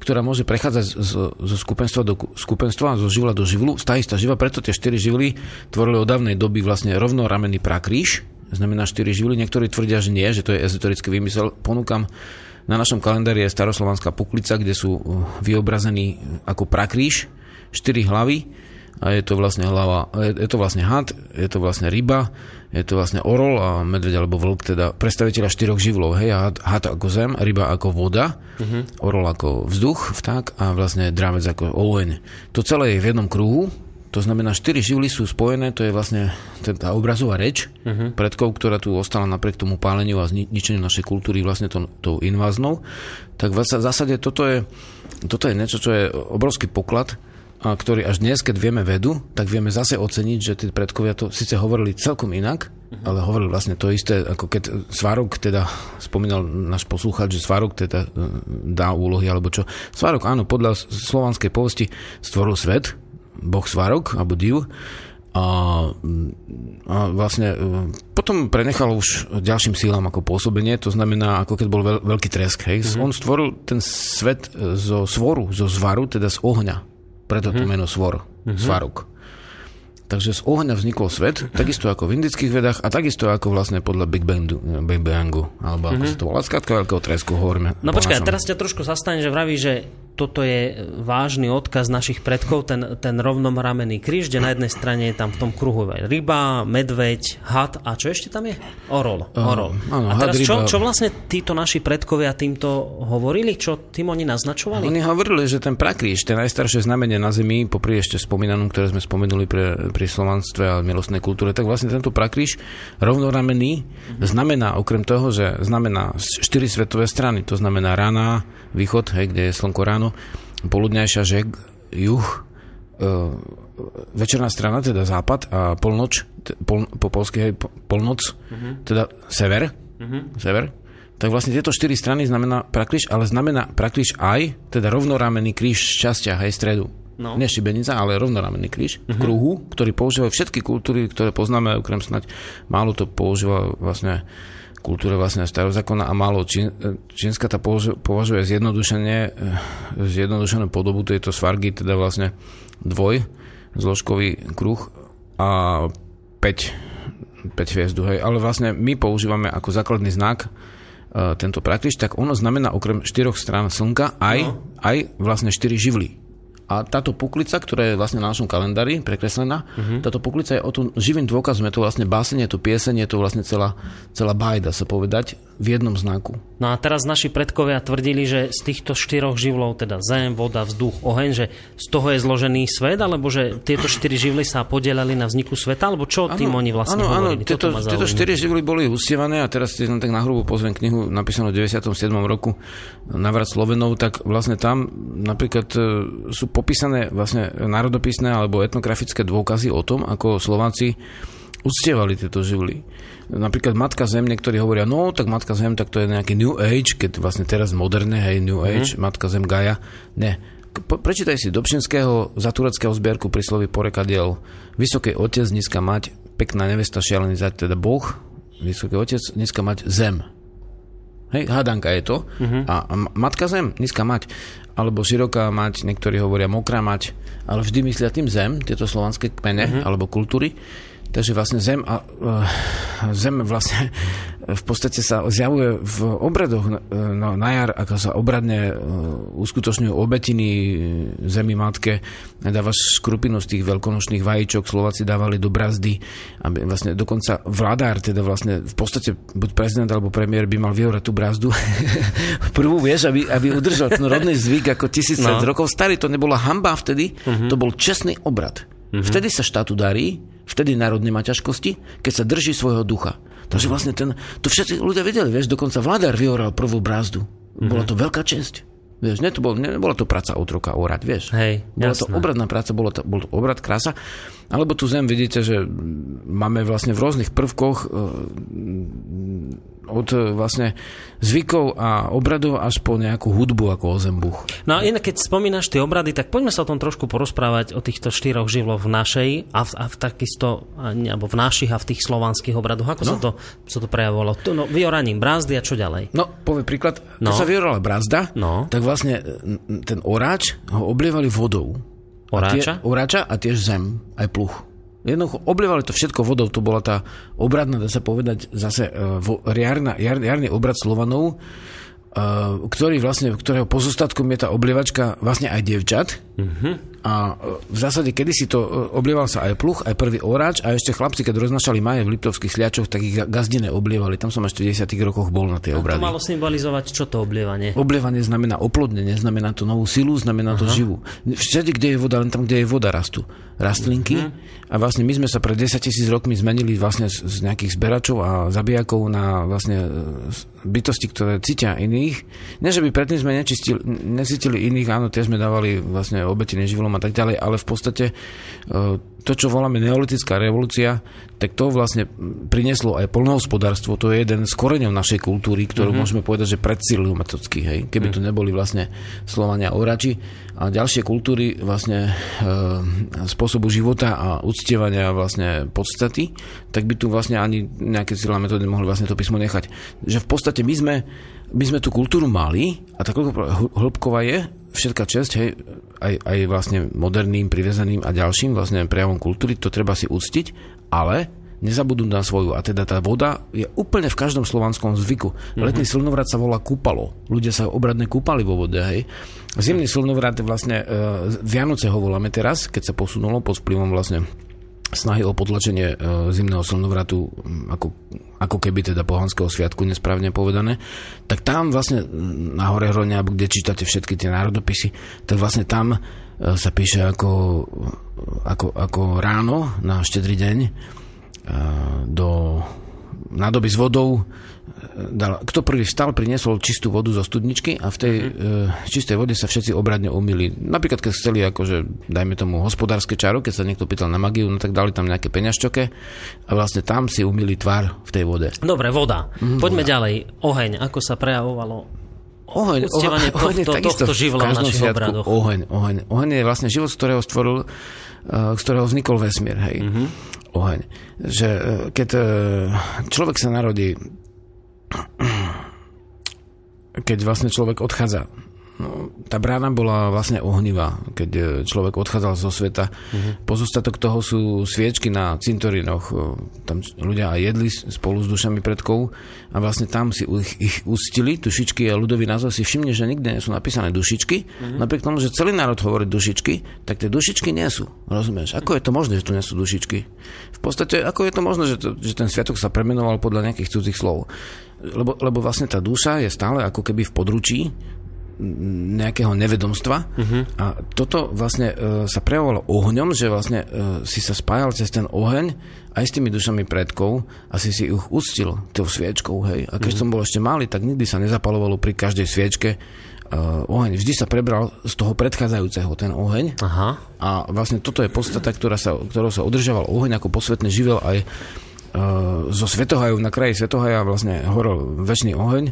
ktorá môže prechádzať zo, zo skupenstva do skupenstva, zo živla do živlu, tá istá živa, preto tie štyri živly tvorili od dávnej doby vlastne rovnoramenný prakríž, znamená štyri živly, niektorí tvrdia, že nie, že to je ezoterický vymysel. Ponúkam na našom kalendári je staroslovanská puklica, kde sú uh, vyobrazení ako prakríž, štyri hlavy a je to vlastne hlava, je, to vlastne had, je to vlastne ryba, je to vlastne orol a medveď alebo vlk, teda predstaviteľa štyroch živlov, hej, had, had ako zem, ryba ako voda, uh-huh. orol ako vzduch, vták a vlastne drávec ako oheň. To celé je v jednom kruhu, to znamená, štyri živly sú spojené, to je vlastne tá obrazová reč uh-huh. predkov, ktorá tu ostala napriek tomu páleniu a zničeniu našej kultúry vlastne to, tou inváznou. Tak v zásade toto je, toto je niečo, čo je obrovský poklad, a ktorý až dnes, keď vieme vedu, tak vieme zase oceniť, že tí predkovia to síce hovorili celkom inak, uh-huh. ale hovorili vlastne to isté, ako keď Svarok teda spomínal náš poslúchať, že Svarok teda e, dá úlohy, alebo čo. Svarok, áno, podľa slovanskej povesti stvoril svet, boh Svarok, alebo div, a, a vlastne e, potom prenechal už ďalším sílam ako pôsobenie, to znamená, ako keď bol veľ, veľký tresk. Hej. Mm-hmm. On stvoril ten svet zo svoru, zo zvaru, teda z ohňa preto to mhm. meno Svor, uh-huh. Svaruk. Takže z ohňa vznikol svet, takisto ako v indických vedách a takisto ako vlastne podľa Big Bangu, Big Bangu alebo ako mm-hmm. sa to volá, skrátka veľkého tresku hovoríme. No počkaj, teraz ťa trošku zastane, že vraví, že toto je vážny odkaz našich predkov, ten, ten rovnomramenný kríž, kde na jednej strane je tam v tom kruhu ryba, medveď, had a čo ešte tam je? Orol. orol. Uh, áno, a teraz had, čo, čo vlastne títo naši predkovia týmto hovorili? Čo tým oni naznačovali? Oni hovorili, že ten prakríž, ten najstaršie znamenie na Zemi, popri ešte spomínanom, ktoré sme spomenuli pre, pri slovanstve a milostnej kultúre, tak vlastne tento prakríž rovnoramenný mm-hmm. znamená, okrem toho, že znamená štyri svetové strany, to znamená rana, východ, hej, kde je slnko ráno, poludňajšia žek, juh, e, večerná strana, teda západ a polnoč, pol, po polsky hej, polnoc, uh-huh. teda sever, uh-huh. sever, tak vlastne tieto štyri strany znamená prakríž, ale znamená prakríž aj, teda rovnorámený kríž šťastia, hej, stredu. No. Nie šibenica, ale rovnorámený kríž uh-huh. v kruhu, ktorý používajú všetky kultúry, ktoré poznáme, okrem snať málo to používa vlastne kultúre vlastne starozákona a málo čín, čínska tá považuje zjednodušenie, eh, zjednodušenú podobu tejto svargy, teda vlastne dvoj, zložkový kruh a 5, 5 hviezdu, hej. Ale vlastne my používame ako základný znak uh, tento praktič, tak ono znamená okrem štyroch strán slnka aj, no. aj vlastne štyri živly. A táto puklica, ktorá je vlastne na našom kalendári prekreslená, uh-huh. táto puklica je o tom živým dôkazom, je to vlastne básenie, je to pieseň, je to vlastne celá, celá bájda sa povedať v jednom znaku. No a teraz naši predkovia tvrdili, že z týchto štyroch živlov, teda zem, voda, vzduch, oheň, že z toho je zložený svet, alebo že tieto štyri živly sa podielali na vzniku sveta, alebo čo ano, tým oni vlastne ano, hovorili? Áno, tieto, tieto štyri živly boli usievané a teraz si tak na hrubu pozriem knihu napísanú v 97. roku Navrat Slovenov, tak vlastne tam napríklad e, sú popísané vlastne národopisné alebo etnografické dôkazy o tom, ako Slováci uctievali tieto živly. Napríklad Matka Zem, niektorí hovoria, no tak Matka Zem, tak to je nejaký New Age, keď vlastne teraz moderné, hej, New mhm. Age, mm. Matka Zem Gaia. Ne. Prečítaj si Dobšinského za tureckého zbierku pri slovi porekadiel Vysoký otec, nízka mať, pekná nevesta, šialený zať, teda Boh, Vysoký otec, nízka mať zem. Hej, hádanka je to. Uh-huh. A, matka zem, nízka mať, alebo široká mať, niektorí hovoria mokrá mať, ale vždy myslia tým zem, tieto slovanské kmene uh-huh. alebo kultúry. Takže vlastne zem, a, uh, zem vlastne v podstate sa zjavuje v obradoch no, na jar, ako sa obradne uskutočňujú obetiny zemi matke, dávaš skrupinu z tých veľkonočných vajíčok, Slováci dávali do brazdy, aby vlastne dokonca vládár, teda vlastne v podstate buď prezident alebo premiér by mal vyhorať tú brazdu. Prvú, vieš, aby, aby udržal ten rodný zvyk ako tisíc no. rokov starý, to nebola hamba vtedy, uh-huh. to bol čestný obrad. Mm-hmm. Vtedy sa štátu darí, vtedy národ nemá ťažkosti, keď sa drží svojho ducha. Takže vlastne ten, to všetci ľudia vedeli, vieš, dokonca vládar vyoral prvú brázdu. Mm-hmm. Bola to veľká česť. Vieš, ne, to bol, ne, nebola to práca otroka orať, vieš. Hej, bola to jasné. obradná práca, bolo to, bol to obrad, krása. Alebo tu zem vidíte, že máme vlastne v rôznych prvkoch e, od e, vlastne zvykov a obradov až po nejakú hudbu ako ozembuch. No a inak, keď spomínaš tie obrady, tak poďme sa o tom trošku porozprávať, o týchto štyroch živloch v našej a v, a v takisto, alebo v našich a v tých slovanských obradoch. Ako no. sa, to, sa to prejavovalo? To, no, vyoraním brázdy a čo ďalej? No, povie príklad, keď No. sa vyorala brazda, No. tak vlastne ten oráč ho oblievali vodou. Oráča? A tie, oráča a tiež zem, aj pluch. Jednoducho oblievali to všetko vodou, to bola tá obradná, dá sa povedať, zase uh, vo, riarna, jar, jarný obrad Slovanov, uh, ktorý vlastne, ktorého pozostatkom je tá oblievačka vlastne aj dievčat. Mm-hmm. A uh, v zásade kedysi to uh, oblieval sa aj pluch, aj prvý oráč a ešte chlapci, keď roznašali maje v Liptovských sliačoch, tak ich ga- gazdine oblievali. Tam som ešte v 10 rokoch bol na tej To obrady. malo symbolizovať čo to oblievanie? Oblievanie znamená oplodnenie, znamená to novú silu, znamená to živú. Všade, kde je voda, len tam, kde je voda, rastú rastlinky. A vlastne my sme sa pred 10 tisíc rokmi zmenili vlastne z, z nejakých zberačov a zabijakov na vlastne e, bytosti, ktoré cítia iných. Nie, že by predtým sme nečistili, necítili iných, áno, tiež sme dávali vlastne obeti neživolom a tak ďalej, ale v podstate e, to, čo voláme neolitická revolúcia, tak to vlastne prinieslo aj polnohospodárstvo. To je jeden z koreňov našej kultúry, ktorú mm-hmm. môžeme povedať, že predsilil metodicky, hej. Keby tu neboli vlastne Slovania orači a ďalšie kultúry vlastne e, spôsobu života a uctievania vlastne podstaty, tak by tu vlastne ani nejaké silné metódy mohli vlastne to písmo nechať. Že v podstate my sme, my sme tú kultúru mali a tak hĺbková je všetká časť, hej, aj, aj vlastne moderným, privezaným a ďalším vlastne prejavom kultúry, to treba si uctiť, ale nezabudnú na svoju. A teda tá voda je úplne v každom slovanskom zvyku. Mm-hmm. Letný slnovrat sa volá kúpalo. Ľudia sa obradne kúpali vo vode, hej. Zimný slnovrat vlastne, e, Vianoce ho voláme teraz, keď sa posunulo pod vplyvom vlastne snahy o potlačenie e, zimného slnovratu ako, ako keby teda pohanského sviatku nesprávne povedané, tak tam vlastne na Hore Hrone, alebo kde čítate všetky tie národopisy, tak vlastne tam e, sa píše ako, ako, ako ráno na štedrý deň e, do nádoby s vodou e, dal, kto prvý vstal, priniesol čistú vodu zo studničky a v tej mm-hmm. e, čistej vode sa všetci obradne umýli. Napríklad, keď chceli akože, dajme tomu, hospodárske čaro, keď sa niekto pýtal na magiu, no tak dali tam nejaké peňažčoke a vlastne tam si umýli tvár v tej vode. Dobre, voda. Poďme ďalej. Oheň, ako sa prejavovalo Oheň, oheň je tohto- takisto tohto v živla v našich sviatku. obradoch. Oheň, oheň. Oheň je vlastne život, z ktorého stvoril, z ktorého vznikol vesmír, hej. Mhm. Mm-hmm. Oheň. Že uh, keď uh, človek sa narodí, keď vlastne človek odchádza No, tá brána bola vlastne ohnivá, keď e, človek odchádzal zo sveta. Uh-huh. Pozostatok toho sú sviečky na cintorinoch. E, Tam ľudia aj jedli spolu s dušami predkov a vlastne tam si ich, ich ustili, dušičky a ľudový názov si všimne, že nikde nie sú napísané dušičky. Uh-huh. Napriek tomu, že celý národ hovorí dušičky, tak tie dušičky nie sú. Rozumieš? Ako je to možné, že tu nie sú dušičky? V podstate, ako je to možné, že, to, že ten sviatok sa premenoval podľa nejakých cudzích slov? Lebo, lebo vlastne tá duša je stále ako keby v područí nejakého nevedomstva uh-huh. a toto vlastne e, sa prejavovalo ohňom, že vlastne e, si sa spájal cez ten oheň aj s tými dušami predkov a si si ich uctil tou sviečkou, hej. A keď uh-huh. som bol ešte malý, tak nikdy sa nezapalovalo pri každej sviečke e, oheň. Vždy sa prebral z toho predchádzajúceho ten oheň Aha. a vlastne toto je podstata, ktorá sa, ktorou sa udržoval oheň ako posvetný živel aj e, zo Svetohajov na kraji Svetohaja vlastne horol väčší oheň,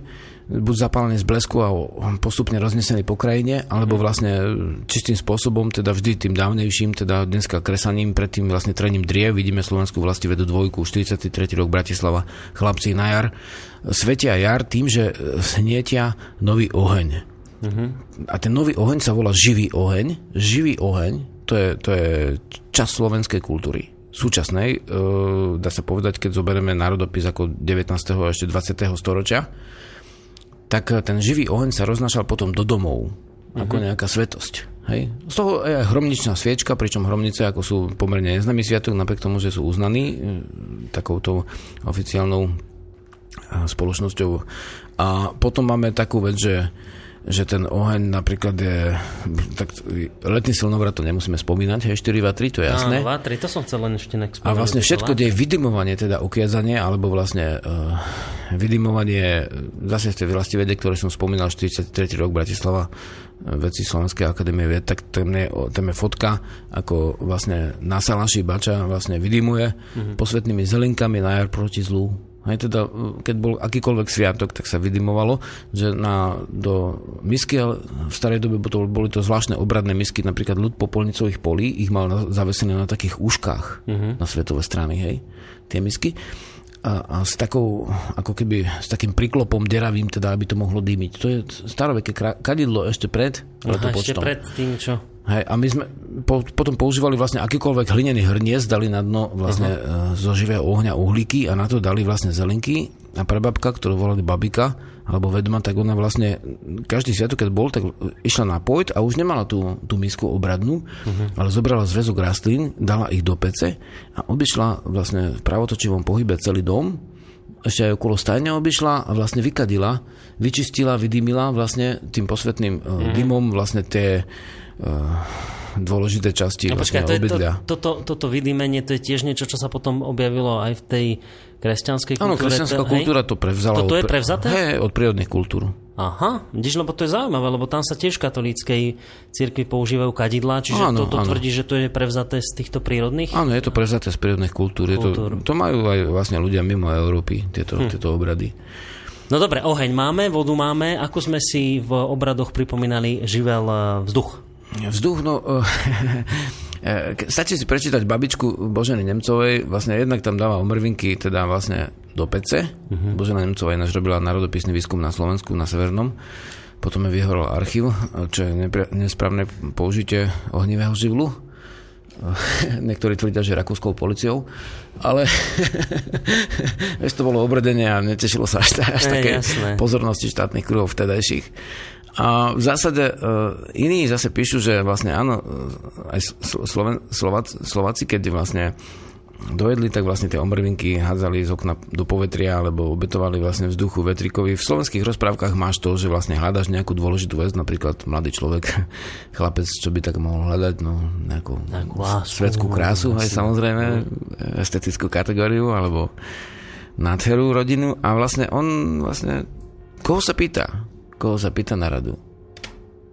buď zapálený z blesku a postupne roznesený po krajine, alebo vlastne čistým spôsobom, teda vždy tým dávnejším, teda dneska kresaním, predtým vlastne trením driev, vidíme Slovenskú vlasti vedu dvojku, 43. rok Bratislava, chlapci na jar, svetia jar tým, že snietia nový oheň. A ten nový oheň sa volá živý oheň. Živý oheň, to je, to je čas slovenskej kultúry súčasnej, e, dá sa povedať, keď zoberieme národopis ako 19. a ešte 20. storočia, tak e, ten živý oheň sa roznášal potom do domov, ako nejaká svetosť. Hej? Z toho je hromničná sviečka, pričom hromnice ako sú pomerne neznámy sviatok, napriek tomu, že sú uznaní e, takouto oficiálnou a, spoločnosťou. A potom máme takú vec, že že ten oheň napríklad je, tak letný silnovrat to nemusíme spomínať, hej, 4 vatry, to je jasné. Áno, vatry, to som chcel len ešte nek A vlastne všetko, kde je vydimovanie, teda ukiadzanie, alebo vlastne uh, vydimovanie, zase v tej vlasti vede, ktoré som spomínal, 43. rok Bratislava, eh, veci Slovenskej akadémie vied, tak tam je, tam je fotka, ako vlastne na Salaši Bača vlastne vydimuje mm-hmm. posvetnými zelinkami na jar proti zlu. Hej, teda, keď bol akýkoľvek sviatok, tak sa vydimovalo, že na, do misky, ale v starej dobe to, boli to zvláštne obradné misky, napríklad ľud popolnicových polí, ich mal na, zavesené na takých uškách mm-hmm. na svetové strany, hej, tie misky. A, a s takou, ako keby, s takým priklopom deravým, teda, aby to mohlo dýmiť. To je staroveké kadidlo ešte pred Aha, ešte pred tým, čo? Hej, a my sme po, potom používali vlastne akýkoľvek hlinený hrniec, dali na dno vlastne uh-huh. zo živého ohňa uhlíky a na to dali vlastne zelenky a prababka, ktorú volali babika, alebo vedma, tak ona vlastne, každý sviatok, keď bol, tak išla na pojt a už nemala tú, tú misku obradnú, uh-huh. ale zobrala zväzok rastlín, dala ich do pece a obišla vlastne v pravotočivom pohybe celý dom, ešte aj okolo stajňa obišla a vlastne vykadila, vyčistila, vydymila vlastne tým posvetným uh-huh. dymom vlastne tie dôležité časti no, vlastne počkaj, to obydlia. To, to, to, toto vydýmenie, to je tiež niečo, čo sa potom objavilo aj v tej kresťanskej kultúre. Áno, kresťanská to, kultúra to prevzala. Toto od, je prevzaté? Hej, od prírodných kultúr. Aha, vidíš, lebo to je zaujímavé, lebo tam sa tiež v katolíckej cirkvi používajú kadidlá, čiže Áno, toto áno. tvrdí, že to je prevzaté z týchto prírodných? Áno, je to prevzaté z prírodných kultúr. Je to, Kultúr. to majú aj vlastne ľudia mimo Európy, tieto, hm. tieto obrady. No dobre, oheň máme, vodu máme. Ako sme si v obradoch pripomínali živel eh, vzduch? Vzduch, no... eh, ke- Stačí si prečítať babičku Boženy Nemcovej, vlastne jednak tam dáva omrvinky, teda vlastne do pece. Uh-huh. Božena Nemcová ináč robila národopisný výskum na Slovensku, na Severnom. Potom je vyhorol archív, čo je nepre- nesprávne použitie ohnivého živlu. Niektorí tvrdia, že rakúskou policiou, ale vieš, to bolo obredenie a netešilo sa až, až Ne, také jasné. pozornosti štátnych kruhov vtedajších. A v zásade e, iní zase píšu, že vlastne áno, e, aj Slo- Sloven, Slovac, Slováci, keď vlastne dojedli, tak vlastne tie omrvinky hádzali z okna do povetria alebo obetovali vlastne vzduchu vetrikovi. V slovenských rozprávkach máš to, že vlastne hľadaš nejakú dôležitú vec, napríklad mladý človek, chlapec, čo by tak mohol hľadať, no nejakú, Nejakú lásku, svetskú krásu, aj samozrejme, estetickú kategóriu alebo nádheru rodinu a vlastne on vlastne, koho sa pýta? Koho sa pýta na radu?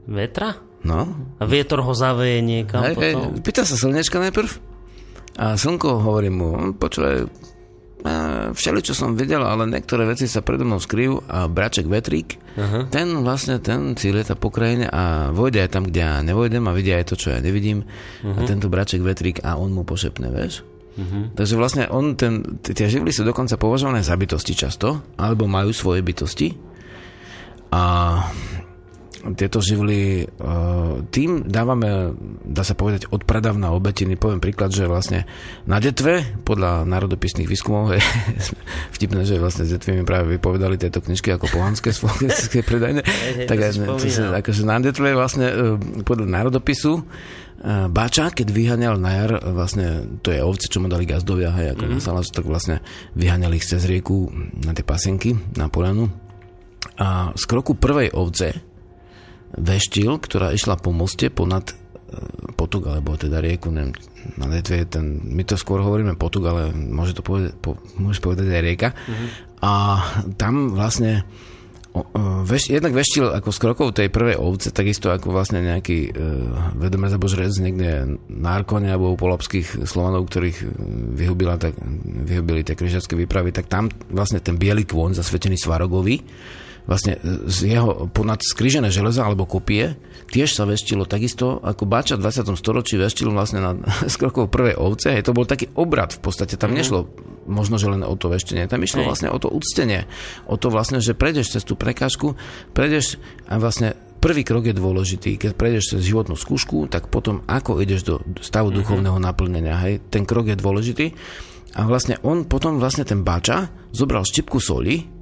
Vetra? No, A vietor ho zaveje niekam hej, hej, potom? pýta sa slnečka najprv a slnko hovorí mu, počúvaj, a všeli, čo som videl, ale niektoré veci sa predo mnou skryjú a braček Vetrík, Aha. ten vlastne, ten si lieta po krajine a vojde aj tam, kde ja nevojdem a vidia aj to, čo ja nevidím a tento braček Vetrík a on mu pošepne, vieš? Takže vlastne on, ten, tie živly sú dokonca považované za bytosti často, alebo majú svoje bytosti a tieto živly, eh, tým dávame, dá sa povedať, od pradavna obetiny. Poviem príklad, že vlastne na detve, podľa národopisných výskumov, je vtipné, že vlastne s detvy mi práve vypovedali tieto knižky ako pohanské slovenské predajne. tak aj, akože na detve vlastne eh, podľa národopisu eh, Bača, keď vyháňal na jar, vlastne to je ovce, čo mu dali gazdovia, hej, ako mm-hmm. na salač, tak vlastne vyháňali ich cez rieku na tie pasienky, na polanu. A z kroku prvej ovce veštil, ktorá išla po moste ponad e, potuk, alebo teda rieku, neviem, na Detve je ten, my to skôr hovoríme potuk, ale môže to povedať, po, môžeš povedať aj rieka. Mm-hmm. A tam vlastne o, veš, jednak veštil ako z krokov tej prvej ovce, takisto ako vlastne nejaký e, vedomé zabožrec niekde na Arkone alebo u polapských Slovanov, ktorých e, vyhubila, tak, vyhubili tie križacké výpravy, tak tam vlastne ten biely kôň zasvetený Svarogovi vlastne z jeho ponad skrižené železa alebo kopie tiež sa veštilo takisto ako Bača v 20. storočí veštil vlastne na skrokov prvej ovce. Hej, to bol taký obrad v podstate. Tam mm-hmm. nešlo možno, že len o to veštenie. Tam išlo Hej. vlastne o to uctenie. O to vlastne, že prejdeš cez tú prekážku, prejdeš a vlastne prvý krok je dôležitý. Keď prejdeš cez životnú skúšku, tak potom ako ideš do stavu mm-hmm. duchovného naplnenia. Hej, ten krok je dôležitý. A vlastne on potom vlastne ten Bača zobral štipku soli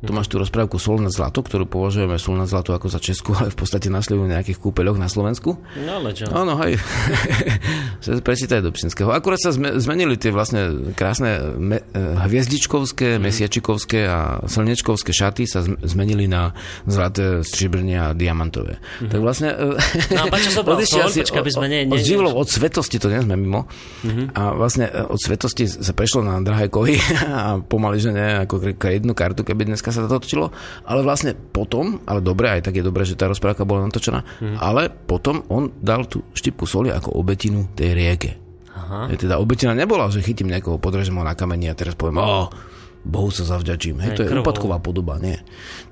Tu máš tú rozprávku Sol na zlato, ktorú považujeme Sol na zlato ako za Česku, ale v podstate nasledujú v nejakých kúpeľoch na Slovensku. No ale čo? Áno, hej. Sa Prečítaj do Pšinského. Akurát sa zme- zmenili tie vlastne krásne me- eh, hviezdičkovské, mesiačikovské a slnečkovské šaty sa zm- zmenili na zlaté, striebrne a diamantové. Tak vlastne... eh, No a odišli sol? aby sme ne- od živlov, od svetosti, to nie sme mimo. A vlastne eh, od svetosti sa prešlo na drahé kovy a pomaly, že ne, ako jednu kartu, keby dneska sa to točilo. Ale vlastne potom, ale dobre, aj tak je dobré, že tá rozprávka bola natočená, ale potom on dal tú štipku soli ako obetinu tej rieke. Aha. Je teda obetina nebola, že chytím niekoho, podrežem ho na kameni a teraz poviem, o, Bohu sa zavďačím. Hej, Hej, to je krvou. úpadková podoba, nie.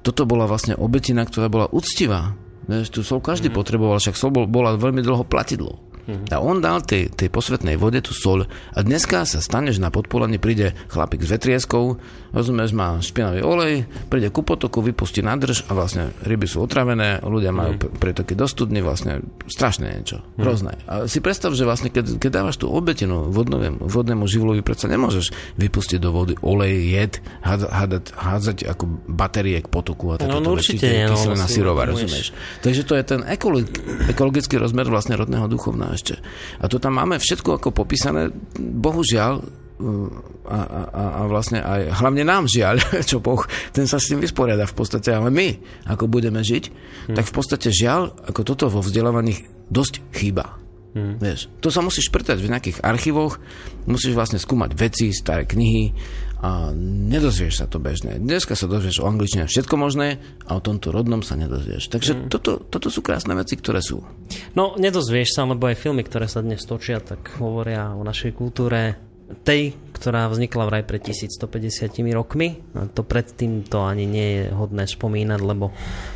Toto bola vlastne obetina, ktorá bola uctivá. Vieš, tu sol každý potreboval, však sol bol, bola veľmi dlho platidlo. A on dal tej, tej posvetnej vode tú sol a dneska sa staneš na podpolanie, príde chlapík s vetrieskou, rozumieš, má špinavý olej, príde ku potoku, vypustí nádrž a vlastne ryby sú otravené, ľudia majú mm. pretoky do studny, vlastne strašné niečo, hrozné. A si predstav, že vlastne keď, keď dávaš tú obetinu vodnovému, vodnému živlovi, predsa nemôžeš vypustiť do vody olej, jed, hádzať, hádzať, hádzať ako batérie k potoku a takéto no veci, určite nie, no, kyselina si syrová, uvedomuješ. rozumieš. Takže to je ten ekolo- ekologický rozmer vlastne rodného duchovna ešte. A to tam máme všetko ako popísané, bohužiaľ, mm, a, a, a- vlastne aj, hlavne nám žiaľ, čo Boh, ten sa s tým vysporiada v podstate, ale my, ako budeme žiť, Hm. tak v podstate žiaľ, ako toto vo vzdelávaní dosť chýba. Hm. Vieš, to sa musíš prtať v nejakých archívoch, musíš vlastne skúmať veci, staré knihy a nedozvieš sa to bežne. Dneska sa dozvieš o angličtine všetko možné a o tomto rodnom sa nedozvieš. Takže Hm. toto, toto sú krásne veci, ktoré sú. No, nedozvieš sa, lebo aj filmy, ktoré sa dnes točia, tak hovoria o našej kultúre tej, ktorá vznikla vraj pred 1150 rokmi. A to predtým to ani nie je hodné spomínať, lebo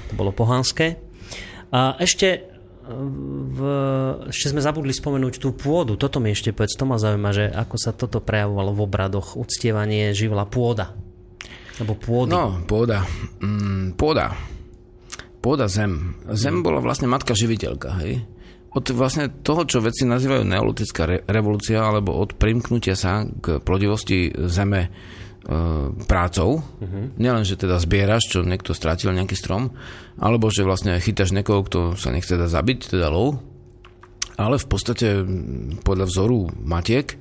to bolo pohanské. A ešte v, ešte sme zabudli spomenúť tú pôdu. Toto mi ešte povedz, to ma zaujíma, že ako sa toto prejavovalo v obradoch, uctievanie živla pôda. Alebo pôdy. No, pôda. Mm, pôda. Pôda zem. Zem bola vlastne matka živiteľka, hej? Od vlastne toho, čo veci nazývajú neolitická re- revolúcia, alebo od primknutia sa k plodivosti zeme prácou. Uh-huh. Nielen, že teda zbieraš, čo niekto strátil nejaký strom, alebo že vlastne chytáš niekoho, kto sa nechce teda zabiť, teda lov, ale v podstate podľa vzoru matiek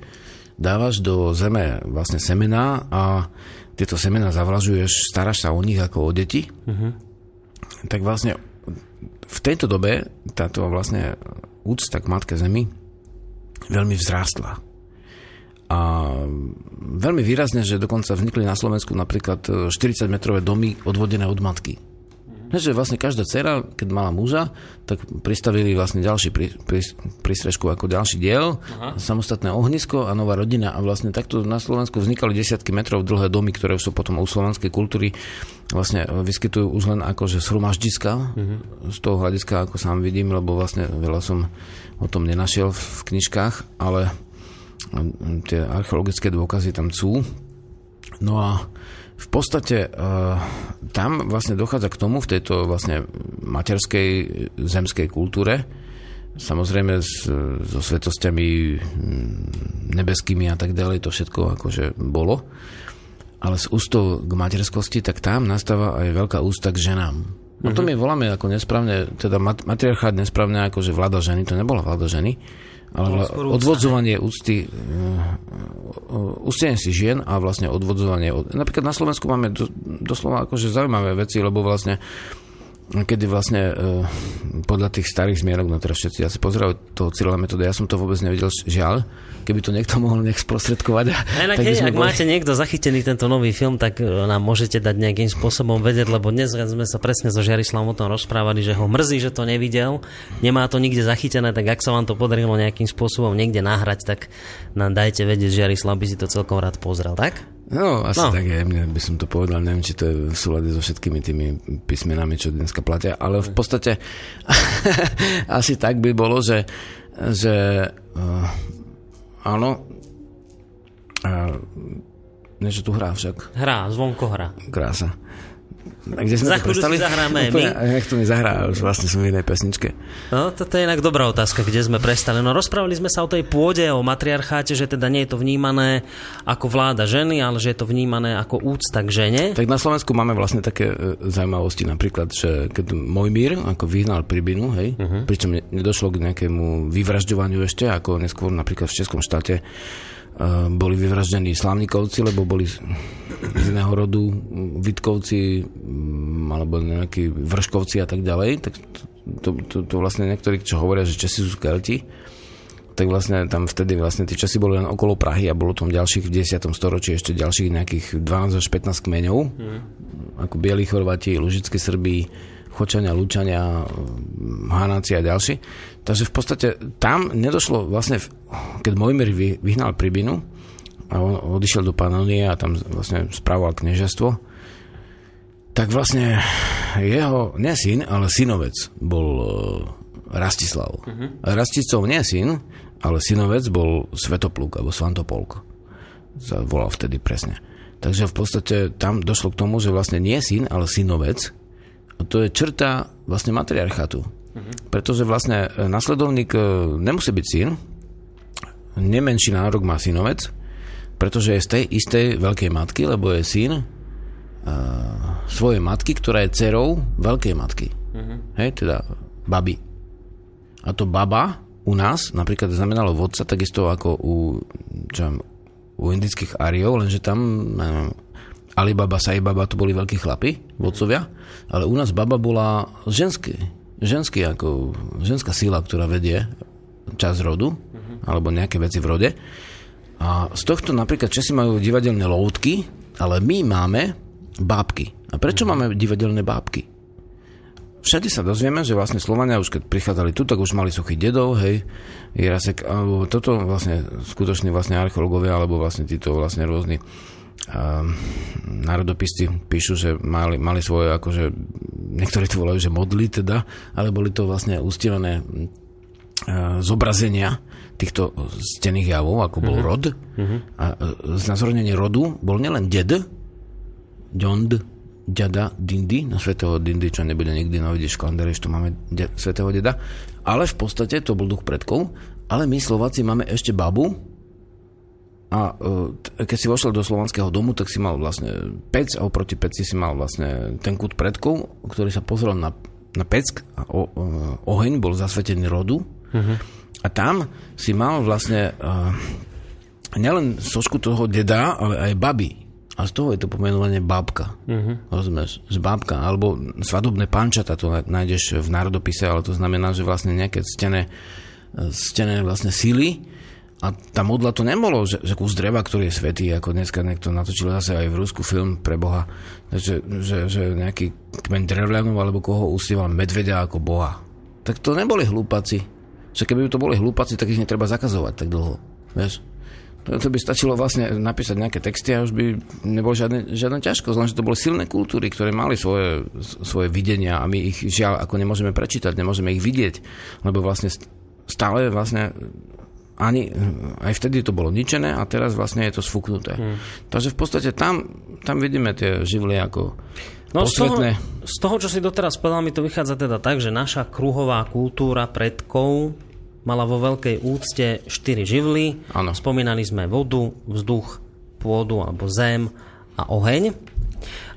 dávaš do zeme vlastne semená a tieto semená zavlažuješ, staráš sa o nich ako o deti. Uh-huh. Tak vlastne v tejto dobe táto vlastne úcta k matke zemi veľmi vzrástla. A veľmi výrazne, že dokonca vznikli na Slovensku napríklad 40-metrové domy odvodené od matky. Že vlastne každá dcera, keď mala muža, tak pristavili vlastne ďalší pri, pri, prístrežku ako ďalší diel, Aha. samostatné ohnisko a nová rodina. A vlastne takto na Slovensku vznikali desiatky metrov dlhé domy, ktoré sú potom u slovenskej kultúry vlastne vyskytujú už len ako že shromaždiska, uh-huh. z toho hľadiska, ako sám vidím, lebo vlastne veľa som o tom nenašiel v knižkách, ale tie archeologické dôkazy tam sú. No a v podstate uh, tam vlastne dochádza k tomu v tejto vlastne materskej zemskej kultúre, samozrejme s, so svetosťami nebeskými a tak ďalej, to všetko akože bolo, ale s ústou k materskosti, tak tam nastáva aj veľká ústa k ženám. No to my voláme ako nesprávne, teda mat- matriarchát nesprávne ako, že vláda ženy, to nebola vláda ženy, ale odvodzovanie úcty, uh, ústenie si žien a vlastne odvodzovanie. Od... Napríklad na Slovensku máme do, doslova akože zaujímavé veci, lebo vlastne kedy vlastne uh, podľa tých starých zmienok, no teraz všetci asi pozerajú toho Cyrila metóda, ja som to vôbec nevidel, žiaľ, keby to niekto mohol nech sprostredkovať. Inak, tak hej, ak boli... máte niekto zachytený tento nový film, tak e, nám môžete dať nejakým spôsobom vedieť, lebo dnes sme sa presne so Žiarislavom o tom rozprávali, že ho mrzí, že to nevidel, nemá to nikde zachytené, tak ak sa vám to podarilo nejakým spôsobom niekde nahrať, tak nám dajte vedieť, Žiarislav by si to celkom rád pozrel, tak? No, asi no. tak je, mne by som to povedal, neviem, či to je v súlade so všetkými tými písmenami, čo dneska platia, ale v podstate asi tak by bolo, že, že uh, áno, uh, niečo tu hrá však. Hrá, zvonko hrá. Krása. A kde sme Za chvíľu si zahráme Úplne, my. Jak to mi zahrá, už vlastne som v inej pesničke. No, toto je inak dobrá otázka, kde sme prestali. No, rozprávali sme sa o tej pôde, o matriarcháte, že teda nie je to vnímané ako vláda ženy, ale že je to vnímané ako úcta k žene. Tak na Slovensku máme vlastne také e, zaujímavosti, napríklad, že keď Mojmír ako vyhnal Pribinu, hej, uh-huh. pričom ne- nedošlo k nejakému vyvražďovaniu ešte, ako neskôr napríklad v Českom štáte boli vyvraždení Slavnikovci, lebo boli z, iného rodu Vitkovci m, alebo nejakí Vrškovci a tak ďalej. Tak to, to, to vlastne niektorí, čo hovoria, že Česi sú Kelti, tak vlastne tam vtedy vlastne tie časy boli len okolo Prahy a bolo tam ďalších v 10. storočí ešte ďalších nejakých 12 až 15 kmeňov, mm. ako Bielí Chorvati, Lužickí Srbí, Chočania, Lučania, Hanáci a ďalší. Takže v podstate tam nedošlo vlastne, keď Mojmir vy- vyhnal Pribinu a on odišiel do Panonie a tam vlastne spravoval kniežastvo, tak vlastne jeho, nie syn, ale synovec bol e, Rastislav. Uh-huh. Rasticov nie syn, ale synovec bol Svetopluk alebo Svantopolk. Sa volal vtedy presne. Takže v podstate tam došlo k tomu, že vlastne nie syn, ale synovec. A to je črta vlastne matriarchatu. Pretože vlastne e, nasledovník e, nemusí byť syn, nemenší nárok má synovec, pretože je z tej istej veľkej matky, lebo je syn uh, svojej matky, ktorá je dcerou veľkej matky. Uh-huh. Hej, teda baby. A to baba u nás napríklad znamenalo vodca takisto ako u, čo viem, u indických Ariov, lenže tam neviem, Alibaba, Saibaba to boli veľkí chlapi, vodcovia, ale u nás baba bola ženský, ženský ako ženská sila, ktorá vedie čas rodu, alebo nejaké veci v rode. A z tohto napríklad Česi majú divadelné loutky, ale my máme bábky. A prečo máme divadelné bábky? Všade sa dozvieme, že vlastne Slovania už keď prichádzali tu, tak už mali suchý dedov, hej, Jirasek, alebo toto vlastne skutoční vlastne archeológovia, alebo vlastne títo vlastne rôzni národopisci píšu, že mali, mali svoje akože, niektorí to volajú, že modly teda, ale boli to vlastne ustievané uh, zobrazenia týchto stených javov, ako bol rod. A uh, znázornenie rodu bol nielen ded, Dond, ďada, dindy, na svetého dindy, čo nebude nikdy, no vidíš, v kalendári, že tu máme de- svetého deda, ale v podstate to bol duch predkov, ale my Slováci máme ešte babu a t- keď si vošiel do slovanského domu, tak si mal vlastne pec a oproti peci si mal vlastne ten kút predkov, ktorý sa pozrel na, na peck a o, uh, oheň bol zasvetený rodu uh-huh. a tam si mal vlastne uh, nielen sošku toho deda, ale aj baby. A z toho je to pomenovanie bábka. Uh-huh. Rozumieš? Z bábka. Alebo svadobné pančata, to nájdeš v národopise, ale to znamená, že vlastne nejaké ctené, ctené vlastne síly. A tá modla to nebolo, že, že kus dreva, ktorý je svetý, ako dneska niekto natočil zase aj v Rusku film pre Boha, že, že, že nejaký kmeň drevľanov alebo koho ustieval medvedia ako Boha. Tak to neboli hlúpaci. Že keby to boli hlúpaci, tak ich netreba zakazovať tak dlho. Vieš? To, to by stačilo vlastne napísať nejaké texty a už by nebol žiadne, žiadna ťažkosť, lenže to boli silné kultúry, ktoré mali svoje, svoje videnia a my ich žiaľ ako nemôžeme prečítať, nemôžeme ich vidieť, lebo vlastne st- stále vlastne ani, aj vtedy to bolo ničené a teraz vlastne je to sfúknuté. Hmm. Takže v podstate tam, tam vidíme tie živly ako No z toho, z toho, čo si doteraz povedal, mi to vychádza teda tak, že naša kruhová kultúra predkov mala vo veľkej úcte štyri živly. Áno. Spomínali sme vodu, vzduch, pôdu alebo zem a oheň.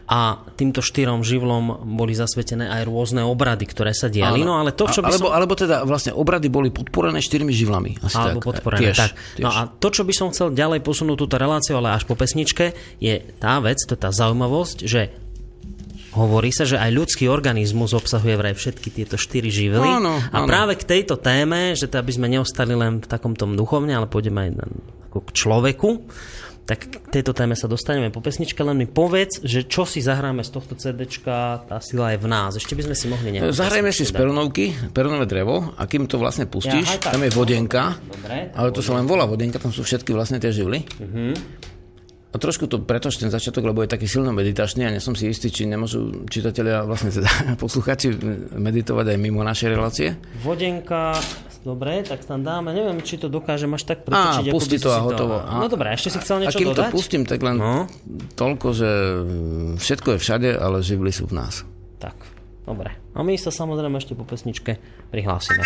A týmto štyrom živlom boli zasvetené aj rôzne obrady, ktoré sa diali. No ale to, čo by alebo, som... alebo teda vlastne obrady boli podporené štyrmi živlami. Asi Alebo tak. podporené. Tiež, tak. tiež. No a to, čo by som chcel ďalej posunúť túto reláciu, ale až po pesničke, je tá vec, to tá zaujímavosť, že hovorí sa, že aj ľudský organizmus obsahuje vraj všetky tieto štyri živly. Áno, a áno. práve k tejto téme, že to aby sme neostali len v takom tom duchovne, ale pôjdeme aj na, ako k človeku, tak k tejto téme sa dostaneme po pesničke, len mi povedz, že čo si zahráme z tohto CDčka, tá sila je v nás. Ešte by sme si mohli nejakú Zahrajme si z perunovky, perunové drevo a kým to vlastne pustíš, Ja, tam je vodenka, Dobre, ale to sa len volá vodenka, tam sú všetky vlastne tie živly. Mhm. A trošku to pretoč ten začiatok, lebo je taký silno meditačný a som si istý, či nemôžu čitatelia, vlastne teda posluchači meditovať aj mimo našej relácie. Vodenka, dobre, tak tam dáme, neviem, či to dokážem až tak Á, pretočiť. by si to a hotovo. No dobré, ešte si chcel a niečo kým dodať? to pustím, tak len No. toľko, že všetko je všade, ale živly sú v nás. Tak, dobre. A my sa samozrejme ešte po pesničke prihlásime.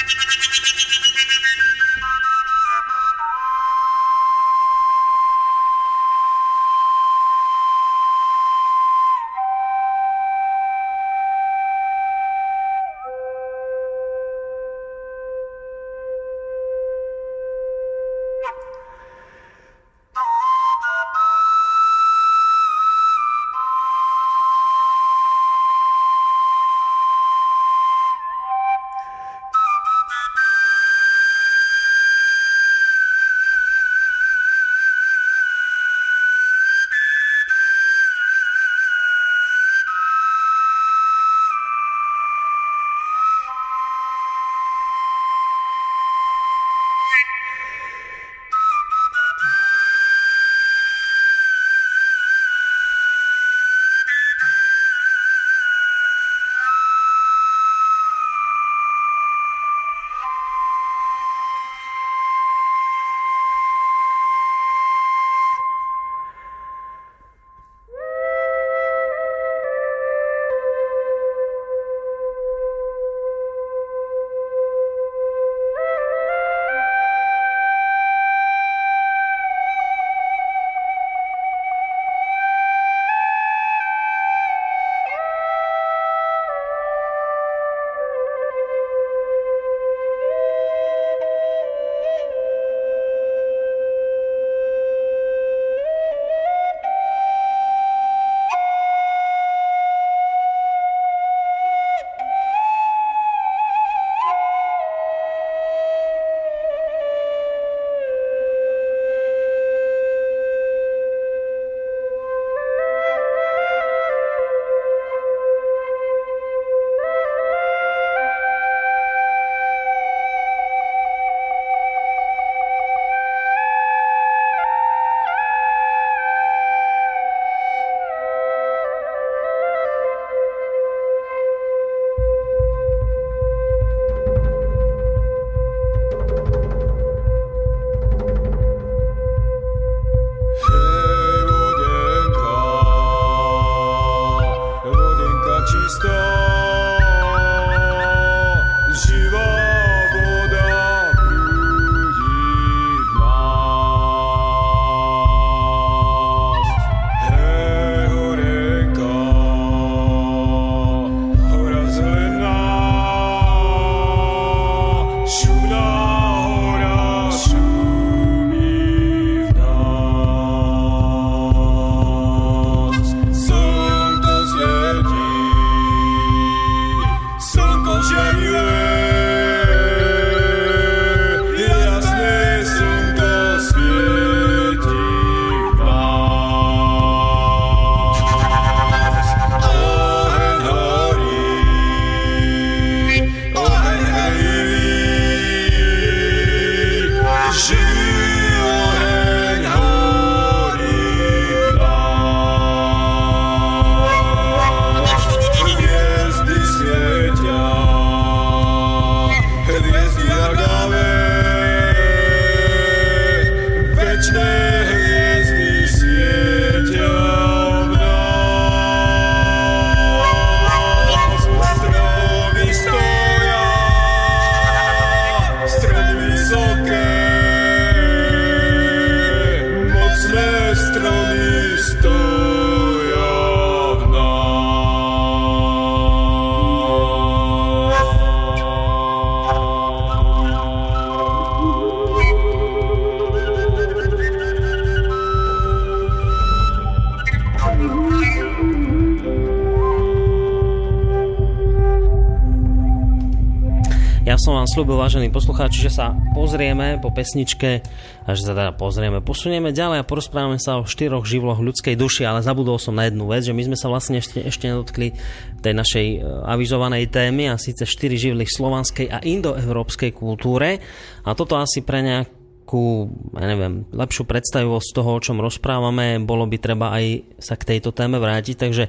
Slúbil, vážení poslucháči, že sa pozrieme po pesničke a že sa teda pozrieme, posunieme ďalej a porozprávame sa o štyroch živloch ľudskej duši, ale zabudol som na jednu vec, že my sme sa vlastne ešte, ešte nedotkli tej našej e, avizovanej témy a síce štyri živly v slovanskej a indoeurópskej kultúre. A toto asi pre nejakú ja neviem, lepšiu predstavivosť toho, o čom rozprávame, bolo by treba aj sa k tejto téme vrátiť, takže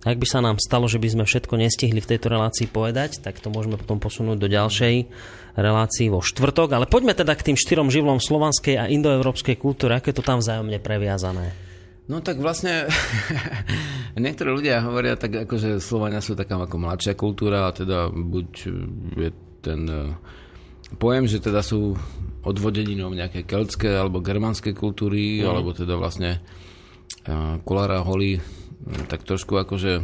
ak by sa nám stalo, že by sme všetko nestihli v tejto relácii povedať, tak to môžeme potom posunúť do ďalšej relácii vo štvrtok. Ale poďme teda k tým štyrom živlom slovanskej a indoeurópskej kultúry, aké to tam vzájomne previazané. No tak vlastne niektorí ľudia hovoria tak, ako, že Slovania sú taká ako mladšia kultúra a teda buď je ten eh, pojem, že teda sú odvodeninou nejaké keltské alebo germánske kultúry, mm. alebo teda vlastne uh, Kolára Holy tak trošku akože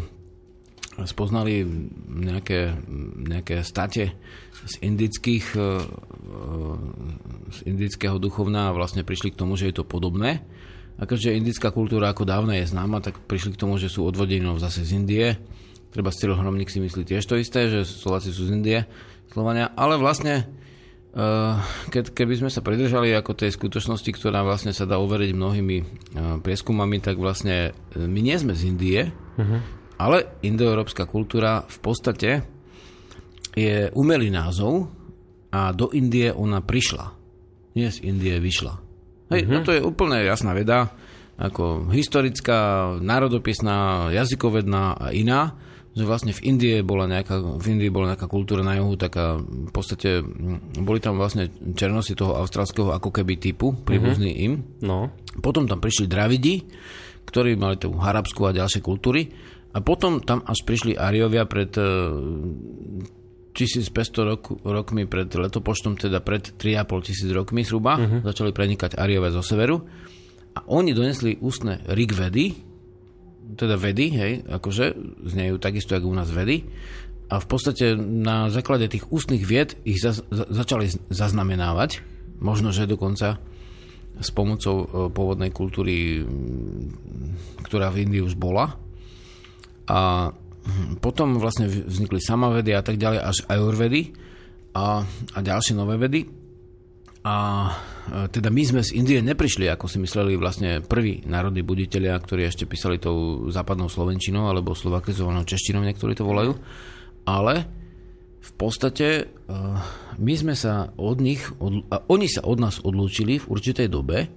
spoznali nejaké, nejaké state z indických e, e, z indického duchovná a vlastne prišli k tomu, že je to podobné. A keďže indická kultúra ako dávna je známa, tak prišli k tomu, že sú odvodení zase z Indie. Treba Cyril Hromník si myslí tiež to isté, že Slováci sú z Indie, Slovania. Ale vlastne Eh, keď, keby sme sa pridržali ako tej skutočnosti, ktorá vlastne sa dá overiť mnohými eh, prieskumami, tak vlastne eh, my nie sme z Indie, uh-huh. ale indoeurópska kultúra v podstate je umelý názov a do Indie ona prišla. Nie z Indie vyšla. Hej, uh-huh. no to je úplne jasná veda, ako historická, národopisná, jazykovedná a iná že vlastne v Indie bola nejaká, v Indii bola nejaká kultúra na juhu, taká v podstate boli tam vlastne černosi toho austrálskeho ako keby typu, príbuzný uh-huh. im. No. Potom tam prišli Dravidi, ktorí mali tú harabskú a ďalšie kultúry. A potom tam až prišli Ariovia pred 1500 rok, rokmi pred letopočtom, teda pred 3,5 tisíc rokmi zhruba, uh-huh. začali prenikať Ariovia zo severu. A oni donesli ústne Rigvedy, teda vedy, hej, akože znejú takisto, ako u nás vedy. A v podstate na základe tých ústnych vied ich za, za, začali zaznamenávať. Možno, že dokonca s pomocou e, pôvodnej kultúry, ktorá v Indii už bola. A hm, potom vlastne vznikli samavedy a tak ďalej, až ajurvedy a, a ďalšie nové vedy. A e, teda my sme z Indie neprišli, ako si mysleli vlastne prví národní buditeľia, ktorí ešte písali tou západnou slovenčinou alebo slovakizovanou češtinou, niektorí to volajú. Ale v podstate e, my sme sa od nich, od, a oni sa od nás odlúčili v určitej dobe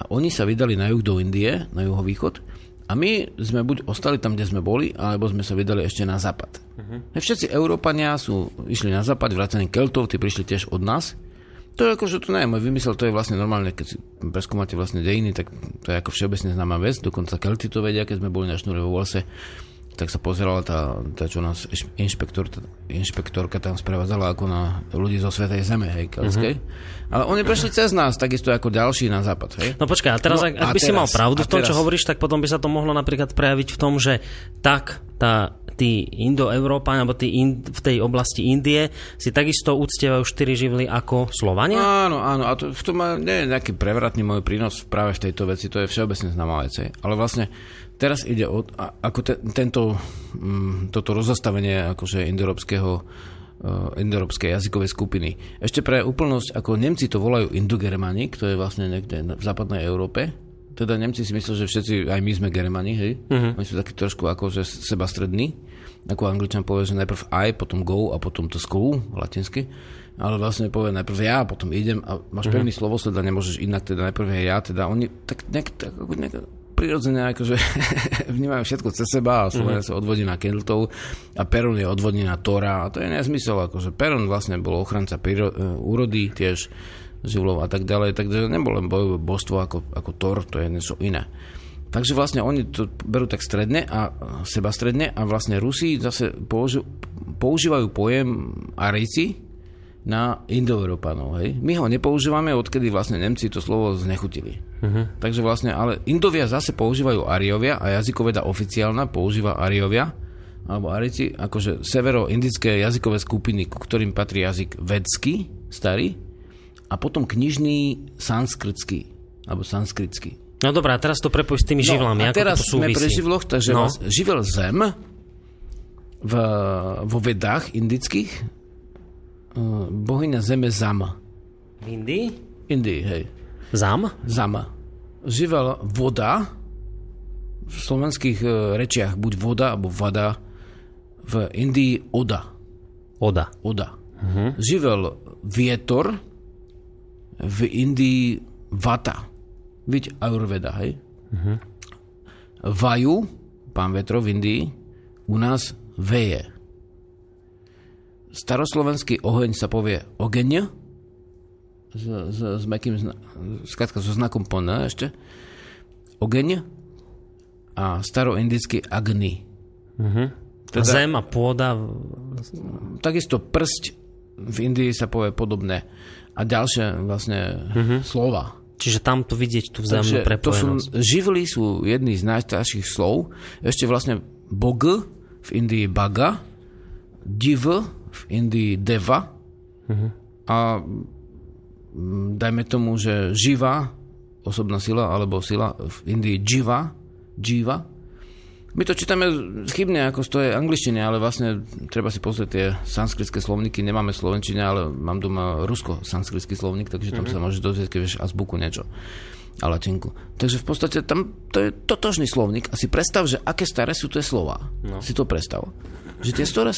a oni sa vydali na juh do Indie, na juhovýchod a my sme buď ostali tam, kde sme boli, alebo sme sa vydali ešte na západ. Uh-huh. Všetci Európania sú, išli na západ, vrátane Keltov, tí prišli tiež od nás to je ako, že to nie je môj vymysel, to je vlastne normálne, keď si preskúmate vlastne dejiny, tak to je ako všeobecne známa vec, dokonca Kelty to vedia, keď sme boli na šnúre vo Walse, tak sa pozerala tá, tá čo nás inšpektor, inšpektorka tam sprevádzala ako na ľudí zo Svetej Zeme, hej. Uh-huh. Ale oni prešli cez nás, takisto ako ďalší na západ, hej. No počkaj, a teraz, no, ak, ak by teraz, si mal pravdu v tom, teraz... čo hovoríš, tak potom by sa to mohlo napríklad prejaviť v tom, že tak tá tí Indoeurópani, alebo tí in, v tej oblasti Indie si takisto uctievajú štyri živly ako Slovania? Áno, áno, a to, v tom nie je nejaký prevratný môj prínos práve v tejto veci, to je všeobecne známa vec. Ale vlastne teraz ide o, ako te, tento, m, toto rozastavenie akože indoeurópskeho uh, indoeurópskej jazykovej skupiny. Ešte pre úplnosť, ako Nemci to volajú Indogermanik, to je vlastne niekde v západnej Európe, teda Nemci si mysleli, že všetci, aj my sme Germani, hej? Uh-huh. Oni sú takí trošku akože seba strední. Ako angličan povie, že najprv I, potom go a potom to school, latinsky. Ale vlastne povie najprv ja potom idem a máš uh-huh. pevný slovosled a nemôžeš inak, teda najprv je ja, teda oni tak nejak, tak, nejak prirodzene akože vnímajú všetko cez seba a Slovenia uh-huh. sa odvodí na Kendltov a Perun je odvodí na Tora a to je nezmysel, akože Perun vlastne bol ochranca príro- e, úrody tiež živlov a tak ďalej, takže nebol len bojové božstvo ako, ako Thor, to je niečo iné. Takže vlastne oni to berú tak stredne a seba stredne a vlastne Rusi zase použi- používajú pojem Arici na Indoeurópanov. Hej? My ho nepoužívame, odkedy vlastne Nemci to slovo znechutili. Uh-huh. Takže vlastne, ale Indovia zase používajú Ariovia a jazykoveda oficiálna používa Ariovia alebo Arici, akože severo-indické jazykové skupiny, ku ktorým patrí jazyk vedský, starý, a potom knižný sanskritský, alebo sanskritský. No dobrá, teraz to prepoj s tými no, živlami. A teraz to sme pri živloch, takže no. živel zem v, vo vedách indických bohyňa zeme Zama. V Indii? Indii, hej. Zam? Zama. Živel voda, v slovenských uh, rečiach buď voda alebo vada, v Indii oda. Oda. Oda. Uh-huh. Živel vietor, v Indii vata. Vidíte, Ayurveda, hej? Vaju, pán vetro v Indii, u nás veje. Staroslovenský oheň sa povie ogeň, s, s, s mekým, zna, so znakom pon ešte, ogeň a staroindický agni. Teda... Zem a pôda. Takisto prst v Indii sa povie podobné a ďalšie vlastne slova. Čiže tam to vidieť tú vzájomnú Takže to sú, prepojenosť. živly sú jedný z najstarších slov. Ešte vlastne bog v Indii baga, div v Indii deva a mm, dajme tomu, že živá osobná sila alebo sila v Indii jiva, jiva. My to čítame chybne, ako to je angličtine, ale vlastne treba si pozrieť tie sanskritské slovníky. Nemáme slovenčine, ale mám doma rusko-sanskritský slovník, takže tam sa môžeš dozvieť, keď vieš azbuku niečo a latinku. Takže v podstate tam to je totožný slovník a si predstav, že aké staré sú tie slova. No. Si to predstav. Že tie, staré,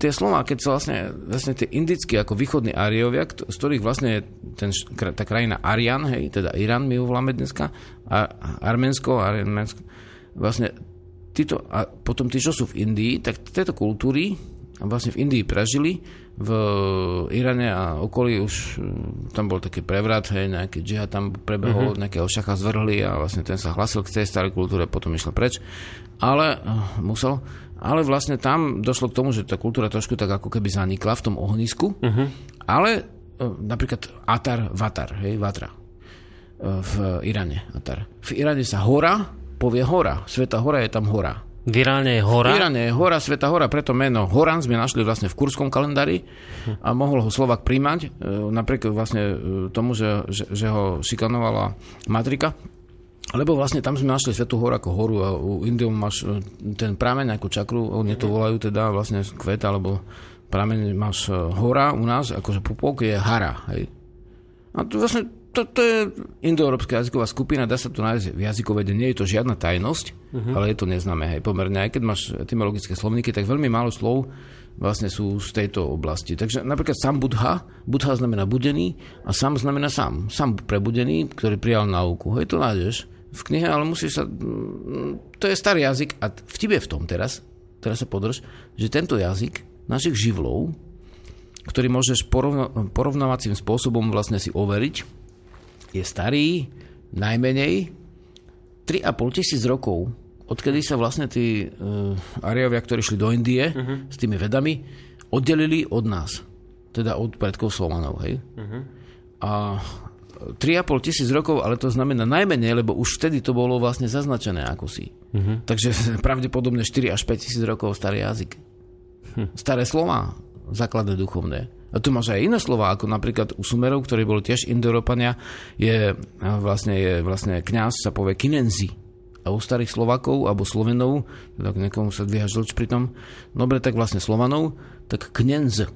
tie slova, keď sa vlastne, vlastne tie indické ako východní Ariovia, z ktorých vlastne ten, tá krajina Arian, hej, teda Irán my ho voláme dneska, a Arménsko, Arménsko, vlastne títo, a potom tí, čo sú v Indii, tak tieto kultúry vlastne v Indii prežili, v Iráne a okolí už mm, tam bol taký prevrat, hej, nejaký džihad tam prebehol, uh-huh. nejakého šacha zvrhli a vlastne ten sa hlasil k tej starej kultúre, potom išiel preč. Ale uh, musel, ale vlastne tam došlo k tomu, že tá kultúra trošku tak ako keby zanikla v tom ohnisku, uh-huh. ale napríklad Atar, Vatar, hej, Vatra v Iráne. Atar. V Iráne sa hora povie hora. Sveta hora je tam hora. V je hora. V je hora, Sveta hora, preto meno Horan sme našli vlastne v kurskom kalendári a mohol ho Slovak príjmať, e, napriek vlastne e, tomu, že, že, že ho šikanovala matrika. Lebo vlastne tam sme našli Svetú horu ako horu a u Indiom máš e, ten prameň ako čakru, oni to volajú teda vlastne kvet alebo prameň máš hora u nás, akože pupok je hara. Hej. A to vlastne to, to je indoeurópska jazyková skupina, dá sa to nájsť v jazykovede, nie je to žiadna tajnosť, uh-huh. ale je to neznáme, hej, pomerne. Aj keď máš etymologické slovníky, tak veľmi málo slov vlastne sú z tejto oblasti. Takže napríklad sám Budha, Budha znamená budený a sám znamená sám. Sám prebudený, ktorý prijal náuku. Hej, to nájdeš v knihe, ale musíš sa... To je starý jazyk a vtip je v tom teraz, teraz sa podrž, že tento jazyk našich živlov, ktorý môžeš porovna- porovnávacím spôsobom vlastne si overiť, je starý najmenej 3,5 tisíc rokov, odkedy sa vlastne tí uh, Ariovia, ktorí šli do Indie uh-huh. s tými vedami, oddelili od nás. Teda od predkov Slovanov. Hej? Uh-huh. A 3,5 tisíc rokov, ale to znamená najmenej, lebo už vtedy to bolo vlastne zaznačené ako si. Uh-huh. Takže pravdepodobne 4 až 5 tisíc rokov starý jazyk. Hm. Staré slova, základné duchovné. A tu máš aj iné slova, ako napríklad u Sumerov, ktorí boli tiež Indoeurópania, je vlastne, je vlastne kňaz sa povie kinenzi. A u starých Slovakov alebo Slovenov, tak niekomu sa dvíha žlč pri tom, dobre, tak vlastne Slovanov, tak knenz.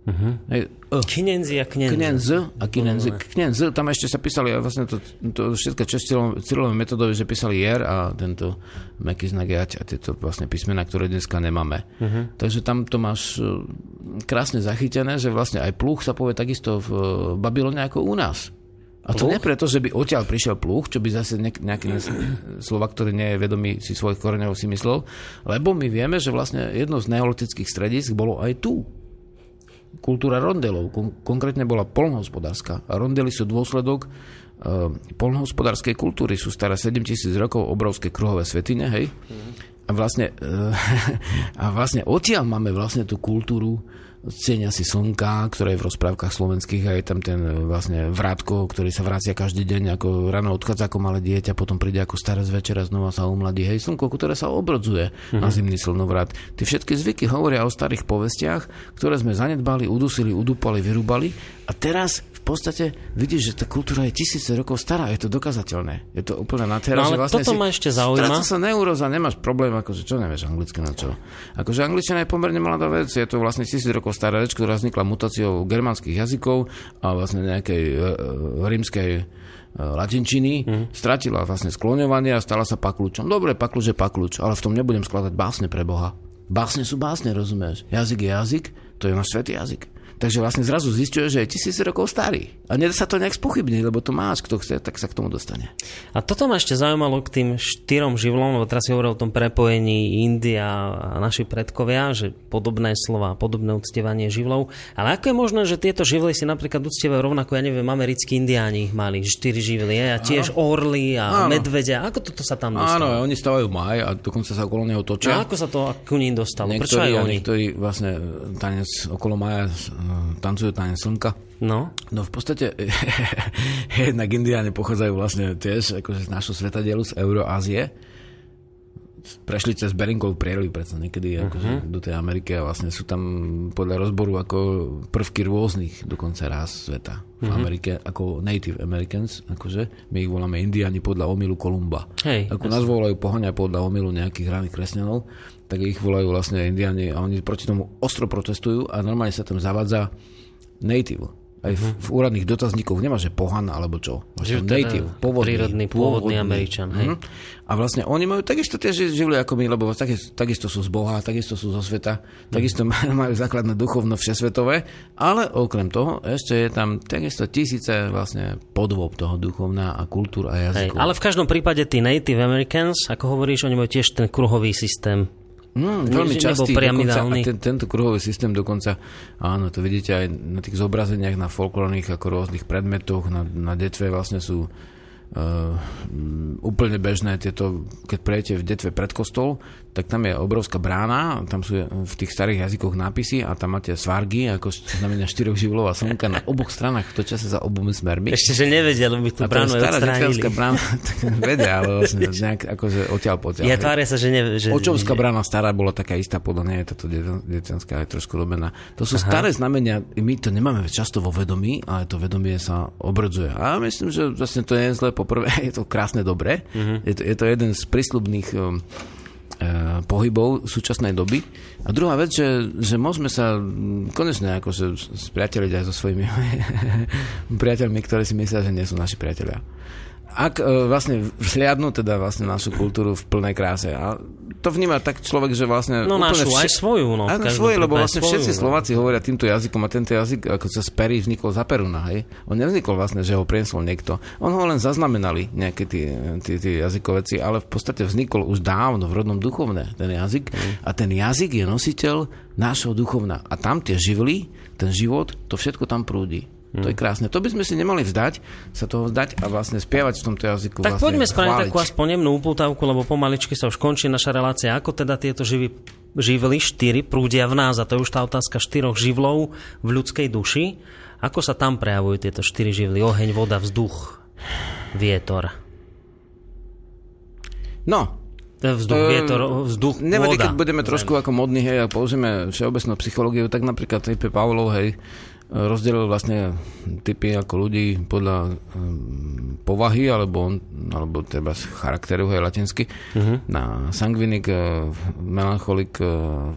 Uh-huh. Kinenzi a knenzi. Knenz a kinenz. Knenz, tam ešte sa písali vlastne to, to všetko čestilové metodové, že písali jer a tento meký znak jať a tieto vlastne písmena, ktoré dneska nemáme. Uh-huh. Takže tam to máš e, krásne zachytené, že vlastne aj pluch sa povie takisto v e, Babylone ako u nás. A to Pluch? nie preto, že by odtiaľ prišiel pluch, čo by zase nejaký nes- Slovak, ktorý nie je vedomý si svojich koreňov si myslel, lebo my vieme, že vlastne jedno z neolitických stredísk bolo aj tu kultúra rondelov. Kon- konkrétne bola polnohospodárska. Rondely sú dôsledok uh, polnohospodárskej kultúry. Sú staré 7000 rokov, obrovské kruhové svetine, hej? A vlastne, uh, a vlastne odtiaľ máme vlastne tú kultúru cenia si slnka, ktoré je v rozprávkach slovenských a je tam ten e, vlastne vrátko, ktorý sa vracia každý deň, ako ráno odchádza ako malé dieťa, potom príde ako staré z večera, znova sa umladí. Hej, slnko, ktoré sa obrodzuje mm-hmm. na zimný slnovrat. Tie všetky zvyky hovoria o starých povestiach, ktoré sme zanedbali, udusili, udúpali, vyrúbali a teraz v podstate vidíš, že tá kultúra je tisíce rokov stará, je to dokazateľné. Je to úplne na teraz, No ale že vlastne toto ma ešte zaujíma. Stráca sa neuróza, nemáš problém, akože čo nevieš anglicky na čo. Akože angličtina je pomerne mladá vec, je to vlastne tisíc rokov stará reč, ktorá vznikla mutáciou germánskych jazykov a vlastne nejakej e, e, rímskej e, latinčiny, mm. stratila vlastne skloňovanie a stala sa pakľúčom. Dobre, pakľúč je pakľúč, ale v tom nebudem skladať básne pre Boha. Básne sú básne, rozumieš? Jazyk je jazyk, to je náš svetý jazyk. Takže vlastne zrazu zistuje, že je tisíc rokov starý. A nedá sa to nejak spochybniť, lebo to máš, kto chce, tak sa k tomu dostane. A toto ma ešte zaujímalo k tým štyrom živlom, lebo teraz si hovoril o tom prepojení India a naši predkovia, že podobné slova, podobné uctievanie živlov. Ale ako je možné, že tieto živly si napríklad uctievajú rovnako, ja neviem, americkí indiáni ich mali, štyri živly, a tiež orly a Áno. medvedia. Ako toto sa tam Áno, dostalo? oni stavajú maj a dokonca sa okolo neho točia. ako sa to k ním dostalo? Prečo Niektorí, aj a oni? niektorí vlastne tanec okolo maja tancujú tanec slnka. No, No v podstate jednak Indiáni pochádzajú vlastne tiež akože z našho svetadielu z Euroázie. Prešli cez Beringov prieliv predsa niekedy akože do tej Ameriky a vlastne sú tam podľa rozboru ako prvky rôznych dokonca ráz sveta v Amerike ako Native Americans, akože my ich voláme Indiáni podľa omilu Kolumba. Hej, Ako nás volajú pohania podľa omilu nejakých hraných kresťanov, tak ich volajú vlastne Indiáni a oni proti tomu ostro protestujú a normálne sa tam zavádza native. Aj v, v úradných dotazníkoch nemá, že pohan alebo čo. Že native, pôvodný, prírodný, pôvodný Američan, hej. Mhm. A vlastne oni majú takisto tie ži- živly ako my, lebo takisto, takisto sú z Boha, takisto sú zo sveta, takisto majú, majú základné duchovno všesvetové, ale okrem toho ešte je tam takisto tisíce vlastne podôb toho duchovna a kultúr a hej. jazykov. Ale v každom prípade tí Native Americans, ako hovoríš, oni majú tiež ten kruhový systém. Mm, veľmi že častý, dokonca, a ten, tento kruhový systém dokonca, áno, to vidíte aj na tých zobrazeniach, na folklórnych ako rôznych predmetoch, na, na detve vlastne sú uh, úplne bežné tieto, keď prejete v detve pred kostol, tak tam je obrovská brána, tam sú v tých starých jazykoch nápisy a tam máte svargy, ako znamená štyroch živlov a slnka na oboch stranách, to čase za obomi smermi. Ešte, že nevedel, by tú je bránu stará odstránili. brána, tak vedia, ale vlastne nejak akože odtiaľ potiaľ. Ja tvária sa, že... Ne, že Očovská brána stará bola taká istá, podľa nej je táto detenská aj trošku robená. To sú Aha. staré znamenia, my to nemáme často vo vedomí, ale to vedomie sa obrodzuje. A myslím, že vlastne to nie je zle. Poprvé je to krásne dobre. Uh-huh. Je, to, je to jeden z prísľubných um, pohybov súčasnej doby. A druhá vec, že, že môžeme sa mm, konečne akože spriateliť aj so svojimi priateľmi, ktorí si myslia, že nie sú naši priatelia. Ak e, vlastne vzhliadnú teda vlastne našu kultúru v plnej kráse. A to vníma tak človek, že vlastne... No úplne našu, aj svoju, no, Áno, svoju, lebo vlastne svoju, všetci no. Slováci hovoria týmto jazykom a tento jazyk ako cez Pery vznikol za Peruna, hej? On nevznikol vlastne, že ho prinesol niekto. On ho len zaznamenali nejaké tie, tie jazykoveci, ale v podstate vznikol už dávno v rodnom duchovné ten jazyk Mm. a ten jazyk je nositeľ nášho duchovna. A tam tie živly, ten život, to všetko tam prúdi. To je krásne. To by sme si nemali vzdať, sa toho vzdať a vlastne spievať v tomto jazyku. Tak vlastne poďme spraviť takú aspoň jemnú upútavku, lebo pomaličky sa už končí naša relácia. Ako teda tieto živy, živly, štyri, prúdia v nás? A to je už tá otázka štyroch živlov v ľudskej duši. Ako sa tam prejavujú tieto štyri živly? Oheň, voda, vzduch, vietor. No, Vzduch, vietor, vzduch, Nevadí, voda. keď budeme trošku ako modní, hej, a použijeme všeobecnú psychológiu, tak napríklad T.P. Pavlov, hej, rozdelil vlastne typy ako ľudí podľa um, povahy, alebo, alebo treba z charakteru, hej, latinsky, uh-huh. na sangvinik, uh, melancholik, uh,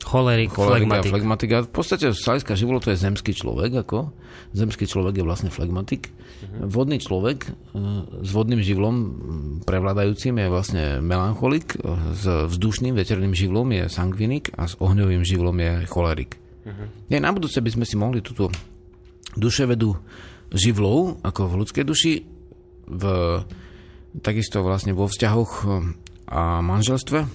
Cholerik, cholerik flegmatik. flegmatik. A v podstate z hľadiska života to je zemský človek, ako. Zemský človek je vlastne flegmatik. Mhm. Vodný človek e, s vodným živlom m, prevládajúcim je vlastne melancholik, s vzdušným veterným živlom je sangvinik a s ohňovým živlom je cholerik. Mhm. Nie, na budúce by sme si mohli túto duševedu živlov, ako v ľudskej duši, v, takisto vlastne vo vzťahoch e, a manželstve,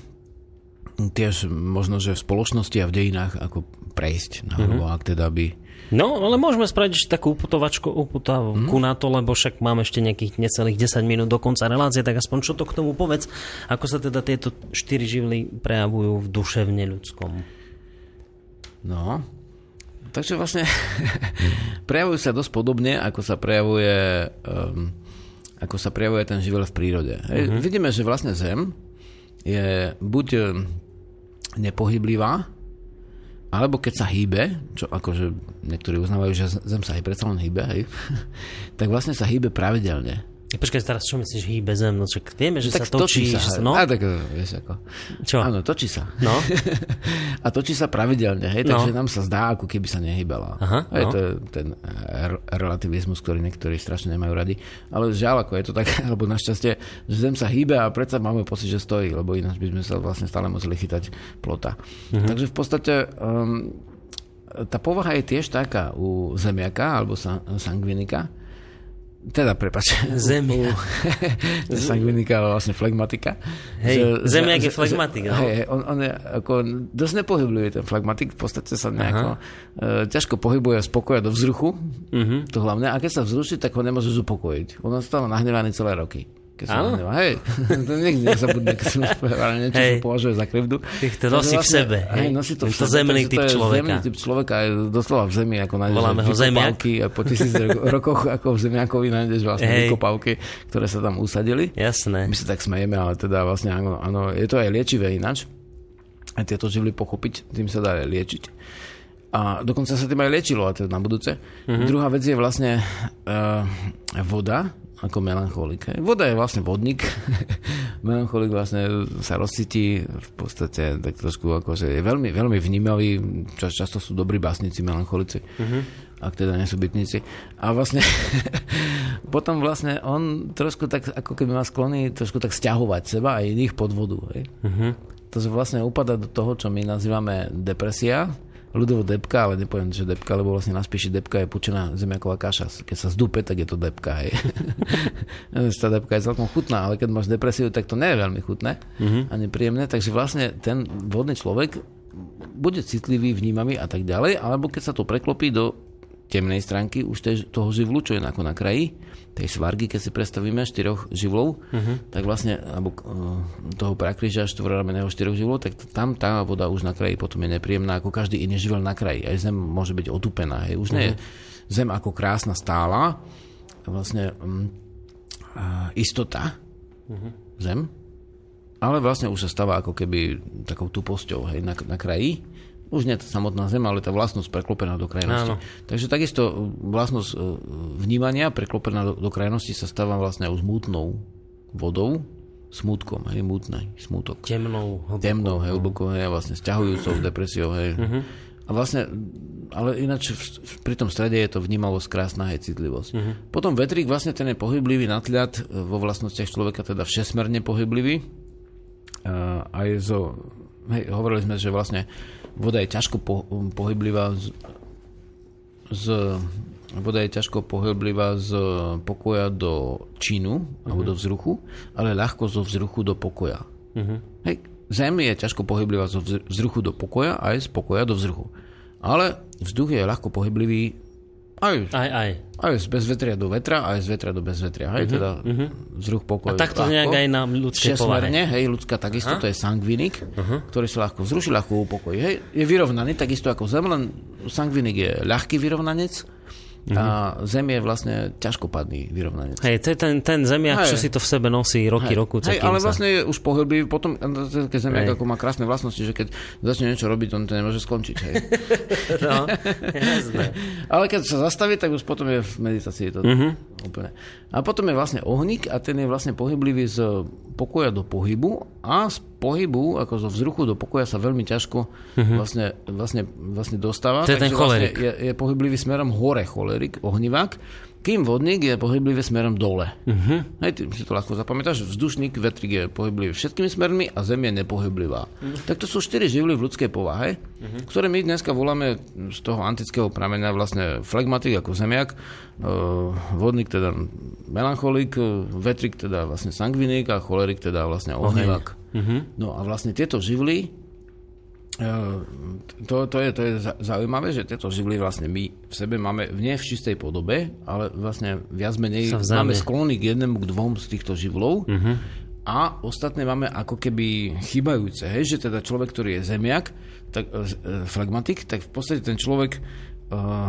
tiež možno, že v spoločnosti a v dejinách ako prejsť na mm-hmm. ak teda by... No, ale môžeme spraviť ešte takú upútovačku, upútavku Mhm. na to, lebo však máme ešte nejakých necelých 10 minút do konca relácie, tak aspoň čo to k tomu povedz, ako sa teda tieto štyri živly prejavujú v duševne ľudskom. No, takže vlastne prejavujú sa dosť podobne, ako sa prejavuje um, ako sa prejavuje ten živel v prírode. Hej, Mhm. Vidíme, že vlastne Zem je buď um, nepohyblivá, alebo keď sa hýbe, čo akože niektorí uznávajú, že Zem sa aj predsa len hýbe, hej, tak vlastne sa hýbe pravidelne. Počkaj, teraz čo myslíš, hýbe zem? No čak vieme, že tak sa točí. sa. že sa, hej. no? A tak eh, vieš ako. Čo? Áno, točí sa. No. a točí sa pravidelne, hej, No. takže nám sa zdá, ako keby sa nehybala. Aha, hej, no. To je ten eh, relativizmus, ktorý niektorí strašne nemajú rady. Ale žiaľ, ako je to tak, alebo našťastie, že Zem sa hýbe a predsa máme pocit, že stojí, lebo ináč by sme sa vlastne stále museli chytať plota. Mhm. Takže v podstate um, tá povaha je tiež taká u zemiaka alebo sa, sangvinika, teda, prepač. U, sangvinika, ale vlastne flegmatika. Hej, Že- zemiak že- je flegmatik, že- no. Hej, on, on je ako dosť nepohyblivý, ten flegmatik. V podstate sa nejako uh, ťažko pohybuje z pokoja do vzruchu. Mhm. To hlavne. A keď sa vzruší, tak ho nemôže upokojiť. On ostáva nahnevaný celé roky. Keď sa Áno? nahnevá. Hej, to nikdy nezabudne, keď som ale niečo, čo považuje za krivdu. Ty to nosí v sebe, hej? Nosí to v to zemný typ to človeka. Zemný typ človeka je doslova v zemi, ako nájdeš Voláme ho vykopávky a po tisíc ro- rokoch ako v zemiakovi nájdeš vlastne Hej. vykopávky, ktoré sa tam usadili. Jasné. My sa tak smejeme, ale teda vlastne áno, áno je to aj liečivé ináč. Aj tieto živly pochopiť, tým sa dá liečiť. A dokonca sa tým aj liečilo, a teda na budúce. Mm-hmm. Druhá vec je vlastne uh, voda, ako melancholik. Voda je vlastne vodník. melancholik vlastne sa rozcíti v podstate tak trošku akože je veľmi, veľmi vnímavý. Čas, často sú dobrí básnici, melancholici. Mm-hmm. Ak teda nie sú bytníci. A vlastne potom vlastne on trošku tak, ako keby má sklony trošku tak stiahovať seba a iných pod vodu. Hej. Mm-hmm. To vlastne upada do toho, čo my nazývame depresia, ľudovo depka, ale nepoviem, že depka, lebo vlastne na spíši depka je pučená zemiaková kaša. Keď sa zdúpe, tak je to depka. Hej. Tá depka je celkom chutná, ale keď máš depresiu, tak to nie je veľmi chutné mm-hmm. a nepríjemné. Takže vlastne ten vodný človek bude citlivý, vnímavý a tak ďalej, alebo keď sa to preklopí do temnej stránky už tej, toho živlu, čo je ako na kraji, tej svargy, keď si predstavíme štyroch živlov, uh-huh. tak vlastne, alebo uh, toho prakríža štvororameného štyroch živlov, tak tam tá voda už na kraji potom je nepríjemná ako každý iný živel na kraji. Aj zem môže byť otupená. Hej. Už uh-huh. nie je zem ako krásna stála, vlastne um, uh, istota, uh-huh. zem, ale vlastne už sa stáva ako keby takou tuposťou hej, na, na kraji. Už nie tá samotná zem, ale tá vlastnosť preklopená do krajnosti. Áno. Takže takisto vlastnosť e, vnímania preklopená do, do krajnosti sa stáva vlastne už mútnou vodou, smutkom, hej, mútnej, smutok. Temnou, hlbokou. Temnou, hej, hlbokou, hej, vlastne sťahujúcou depresiou, hej. Uh-huh. A vlastne, ale ináč v, v, pri tom strede je to vnímavosť krásna, hej, citlivosť. Uh-huh. Potom vetrík vlastne ten je pohyblivý nadhľad e, vo vlastnostiach človeka, teda všesmerne pohyblivý. Uh, aj zo, hej, hovorili sme, že vlastne voda je ťažko po, pohyblivá z, z voda je ťažko pohyblivá z pokoja do činu uh-huh. alebo do vzruchu, ale ľahko zo vzruchu do pokoja. Uh-huh. Hej, zem je ťažko pohyblivá zo vzr- vzruchu do pokoja aj z pokoja do vzruchu. Ale vzduch je ľahko pohyblivý aj, Aj, aj. aj z bezvetria do vetra, aj z vetra do bezvetria. Hej, uh-huh. teda vzruch pokoj. A takto nejak aj na ľudskej povahe. Hej, ľudská takisto, to je sangvinik, uh-huh. ktorý sa ľahko vzruší, ľahko upokojí. Hej, je vyrovnaný, takisto ako zem, len sangvinik je ľahký vyrovnanec a zem je vlastne ťažkopadný vyrovnanec. Hej, to je ten, ten zemiak, Hej. čo si to v sebe nosí roky, Hej, roku, hej, ale sa... vlastne je už pohyblivý, potom keď zemiak Hej. ako má krásne vlastnosti, že keď začne niečo robiť, on to nemôže skončiť. Hej. No, jasné. Ale keď sa zastaví, tak už potom je v meditácii to mm-hmm. úplne. A potom je vlastne ohník a ten je vlastne pohyblivý z pokoja do pohybu a z pohybu, ako zo vzruchu do pokoja sa veľmi ťažko mm-hmm. vlastne, vlastne, vlastne dostáva. To je ten vlastne cholerik. je, je pohyblivý smerom hore cholerik, ohnivák, kým vodník je pohyblivý smerom dole. Mm-hmm. Hej, ty si to ľahko zapamätáš, vzdušník, vetrik je pohyblivý všetkými smermi a zem je nepohyblivá. Mm-hmm. Tak to sú štyri živly v ľudskej povahe, mm-hmm. ktoré my dneska voláme z toho antického pramenia vlastne flegmatik ako zemiak, uh, vodník teda melancholik, uh, vetrik teda vlastne sangvinik a cholerik teda vlastne ohnivák. Mm-hmm. No a vlastne tieto živly to, to, je, to je za- zaujímavé, že tieto živly vlastne my v sebe máme nie v čistej podobe, ale vlastne viac menej máme sklony k jednému, k dvom z týchto živlov uh-huh. a ostatné máme ako keby chýbajúce. Hej, že teda človek, ktorý je zemiak, tak, e, e, flegmatik, tak v podstate ten človek uh,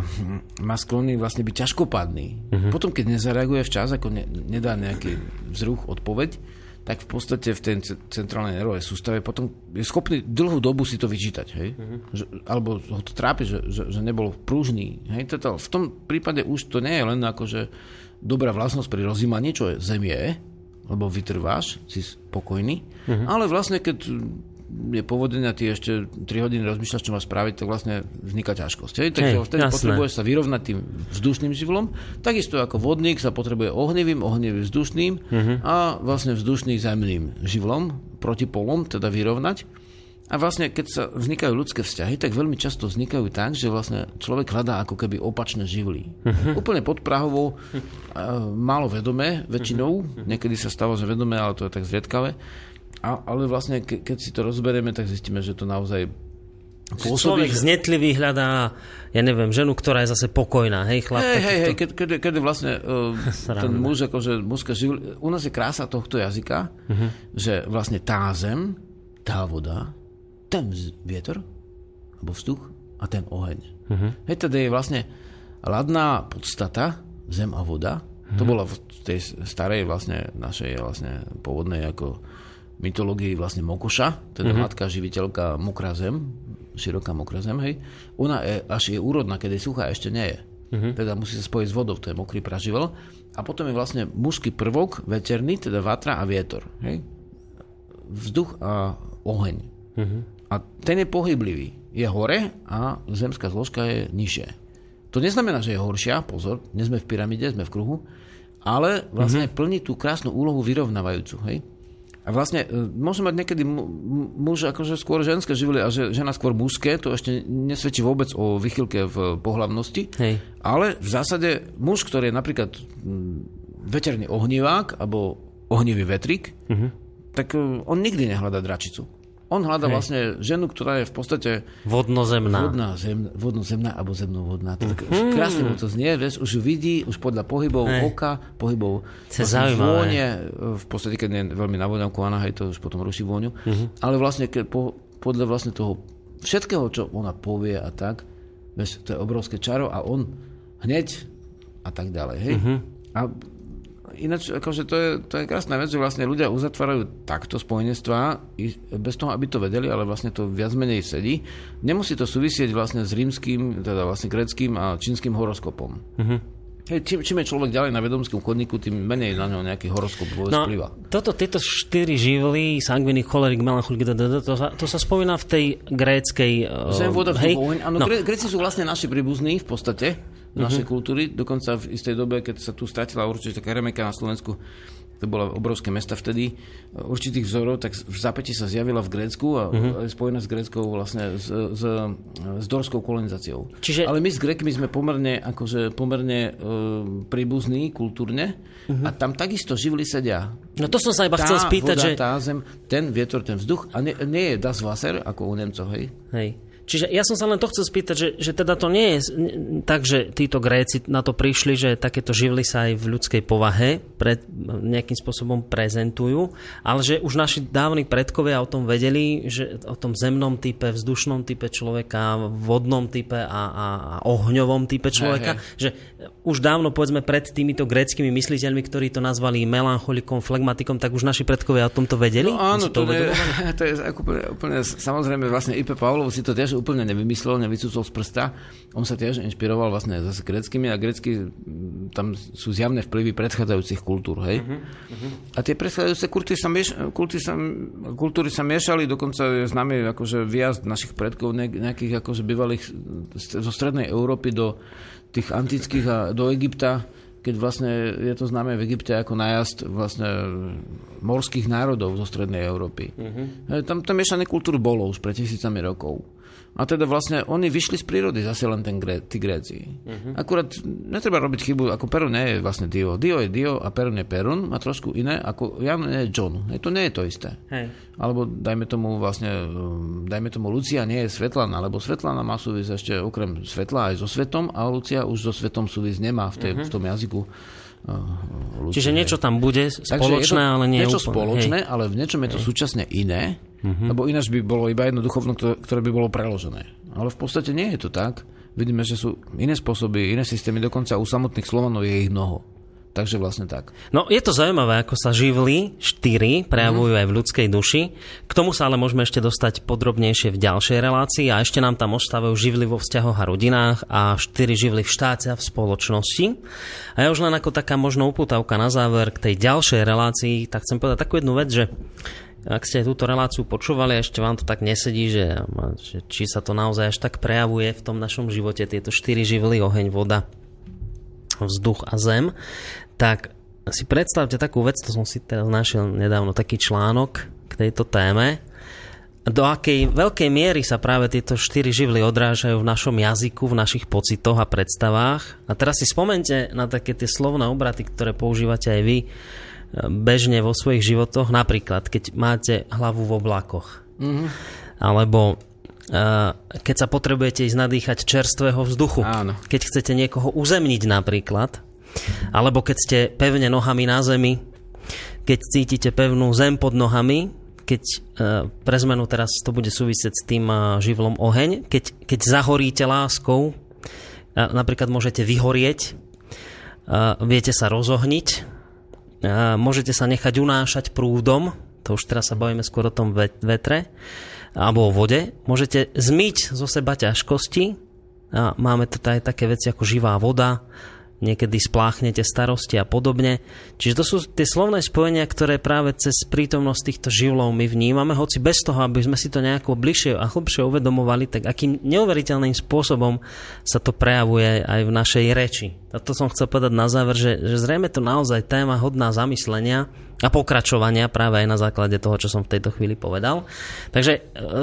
má sklony vlastne byť ťažkopádny. Uh-huh. Potom, keď nezareaguje včas, ako ne, nedá nejaký vzruch, odpoveď, tak v podstate v tej ce- centrálnej nervovej sústave potom je schopný dlhú dobu si to vyčítať, hej? Uh-huh. Že, alebo ho to trápi, že, že, že nebol prúžný. Hej? Toto, v tom prípade už to nie je len akože dobrá vlastnosť pri rozímaní, čo je zem je, lebo vytrváš, si spokojný, uh-huh. ale vlastne keď je povodenia, ty ešte 3 hodiny rozmýšľaš, čo máš spraviť, tak vlastne vzniká ťažkosť. Hej? Takže Hej, vtedy jasné. potrebuješ sa vyrovnať tým vzdušným živlom. Takisto ako vodník sa potrebuje ohnivým, ohnivým vzdušným Mhm. a vlastne vzdušný zemným živlom, protipolom, teda vyrovnať. A vlastne, keď sa vznikajú ľudské vzťahy, tak veľmi často vznikajú tak, že vlastne človek hľadá ako keby opačné živly. Uh-huh. Úplne podprahovo, uh, málo vedomé väčšinou, uh-huh. niekedy sa stáva, že vedomé, ale to je tak zriedkavé. A, ale vlastne, ke, keď si to rozberieme, tak zistíme, že to naozaj Pôsobí, človek že... znetlivý hľadá, ja neviem, ženu, ktorá je zase pokojná, hej, chlap. Hej, hej, hej, keď, keď, keď vlastne uh, ten muž, akože mužská živl... U nás je krása tohto jazyka, uh-huh. že vlastne tá zem, tá voda, ten vietor, alebo vzduch a ten oheň. Uh-huh. Hej, teda je vlastne ladná podstata, zem a voda. Uh-huh. To bola v tej starej vlastne našej vlastne pôvodnej ako mytológii vlastne Mokoša, teda uh-huh. matka živiteľka mokrá zem, široká mokrá zem, hej. Ona je, až je úrodná, keď je suchá, ešte nie je. Uh-huh. Teda musí sa spojiť s vodou, to je mokrý praživel. A potom je vlastne mužský prvok, veterný, teda vatra a vietor. Hej. Vzduch a oheň. Uh-huh. A ten je pohyblivý. Je hore a zemská zložka je nižšie. To neznamená, že je horšia, pozor, nie sme v pyramíde, sme v kruhu, ale vlastne uh-huh. plní tú krásnu úlohu vyrovnávajúcu. Hej? A vlastne môže mať niekedy muž akože skôr ženské živly a žena skôr mužské, to ešte nesvedčí vôbec o vychylke v pohlavnosti. Hej. Ale v zásade muž, ktorý je napríklad veterný ohnivák alebo ohnivý vetrik, uh-huh. tak e, on nikdy nehľadá dračicu. On hľadá Hej. vlastne ženu, ktorá je v podstate... Vodnozemná. Vodná, zem, vodnozemná alebo zemnovodná. Tak mm. krásne mu to znie, vieš, už vidí, už podľa pohybov Hej. oka, pohybov vlastne vône, v podstate, keď je veľmi navodňavkovaná, hej, to už potom ruší vôňu. Mm-hmm. Ale vlastne, keď po, podľa vlastne toho všetkého, čo ona povie a tak, vieš, to je obrovské čaro a on hneď a tak ďalej, hej. Mm-hmm. A ináč, akože to je, to je krásna vec, že vlastne ľudia uzatvárajú takto spojenectvá bez toho, aby to vedeli, ale vlastne to viac menej sedí. Nemusí to súvisieť vlastne s rímským, teda vlastne greckým a čínskym horoskopom. Uh-huh. Hej, čím, čím je človek ďalej na vedomskom chodníku, tým menej na ňo nejaký horoskop no, vplyva. Toto, tieto štyri živly, sangvinik, cholerik, melancholik, to, sa, to sa spomína v tej gréckej... Zem, voda, hej, áno, no. Gréci sú vlastne naši príbuzní v podstate našej uh-huh. kultúry. Dokonca v istej dobe, keď sa tu stratila určite taká remeka na Slovensku, to bola obrovské mesta vtedy, určitých vzorov, tak v zápäti sa zjavila v Grécku a uh-huh. je spojená s Gréckou vlastne s, s, s dorskou kolonizáciou. Čiže... Ale my s Grékmi sme pomerne, akože pomerne e, príbuzní kultúrne uh-huh. a tam takisto živli sedia. No to som sa iba tá chcel spýtať, voda, že... tá zem, ten vietor, ten vzduch a nie, nie je das Wasser ako u Nemcov, hej? Hej. Čiže ja som sa len to chcel spýtať, že, že teda to nie je tak, že títo Gréci na to prišli, že takéto živly sa aj v ľudskej povahe pred, nejakým spôsobom prezentujú, ale že už naši dávni predkovia o tom vedeli, že o tom zemnom type, vzdušnom type človeka, vodnom type a, a, a ohňovom type človeka, hej. že už dávno povedzme pred týmito gréckými mysliteľmi, ktorí to nazvali melancholikom, flegmatikom, tak už naši predkovia o tomto vedeli? No áno, to, to, je, to je úplne, úplne, samozrejme vlastne IP Pavlov si to tiež úplne nevymyslel, nevycúcol z prsta. On sa tiež inšpiroval vlastne zase greckými a grecky, tam sú zjavné vplyvy predchádzajúcich kultúr, hej? Uh-huh, uh-huh. A tie predchádzajúce kultúry sa, mieš, kultúry sa, kultúry sa miešali, dokonca je známy akože výjazd našich predkov nejakých akože bývalých zo strednej Európy do tých antických a do Egypta, keď vlastne je to známe v Egypte ako najazd vlastne morských národov zo strednej Európy. Uh-huh. Tam, tam miešané kultúr bolo už pred tisícami rokov. A teda vlastne oni vyšli z prírody, zase len ten Gré, tí Gréci. Uh-huh. Akurát netreba robiť chybu, ako Perun nie je vlastne Dio. Dio je Dio a Perun je Perun, má trošku iné, ako Jan je John. Je to nie je to isté. Hej. Alebo dajme tomu vlastne, um, dajme tomu Lucia nie je Svetlana, lebo Svetlana má súvisť ešte okrem svetla aj so svetom a Lucia už so svetom súvisť nemá v, tej, uh-huh. v tom jazyku. Uh, Čiže niečo tam bude spoločné, ale nie niečo úplne. spoločné, hej. ale v niečom je to hej. súčasne iné Uh-huh. Lebo ináč by bolo iba jedno duchovno, ktoré by bolo preložené. Ale v podstate nie je to tak. Vidíme, že sú iné spôsoby, iné systémy, dokonca u samotných Slovanov je ich mnoho. Takže vlastne tak. No je to zaujímavé, ako sa živly štyri prejavujú mm. aj v ľudskej duši. K tomu sa ale môžeme ešte dostať podrobnejšie v ďalšej relácii a ešte nám tam ostávajú živly vo vzťahoch a rodinách a štyri živly v štáte a v spoločnosti. A ja už len ako taká možno uputavka na záver k tej ďalšej relácii, tak chcem povedať takú jednu vec, že ak ste túto reláciu počúvali ešte vám to tak nesedí, že, že či sa to naozaj až tak prejavuje v tom našom živote, tieto štyri živly, oheň, voda, vzduch a zem, tak si predstavte takú vec, to som si teraz našiel nedávno taký článok k tejto téme do akej veľkej miery sa práve tieto štyri živly odrážajú v našom jazyku, v našich pocitoch a predstavách. A teraz si spomente na také tie slovné obraty, ktoré používate aj vy e, bežne vo svojich životoch. Napríklad, keď máte hlavu v oblakoch. Mm-hmm. Alebo uh, keď sa potrebujete ísť nadýchať čerstvého vzduchu. Áno. Keď chcete niekoho uzemniť napríklad. Alebo keď ste pevne nohami na zemi. Keď cítite pevnú zem pod nohami keď e, pre zmenu teraz to bude súvisieť s tým e, živlom oheň, keď, keď zahoríte láskou, e, napríklad môžete vyhorieť, viete sa rozohniť, môžete sa nechať unášať prúdom, to už teraz sa bavíme skôr o tom vetre, alebo o vode, môžete zmyť zo seba ťažkosti, a máme tu aj také veci ako živá voda, niekedy spláchnete starosti a podobne. Čiže to sú tie slovné spojenia, ktoré práve cez prítomnosť týchto živlov my vnímame, hoci bez toho, aby sme si to nejako bližšie a hlbšie uvedomovali, tak akým neuveriteľným spôsobom sa to prejavuje aj v našej reči. A to som chcel povedať na záver, že, že zrejme to naozaj téma hodná zamyslenia a pokračovania práve aj na základe toho, čo som v tejto chvíli povedal. Takže e,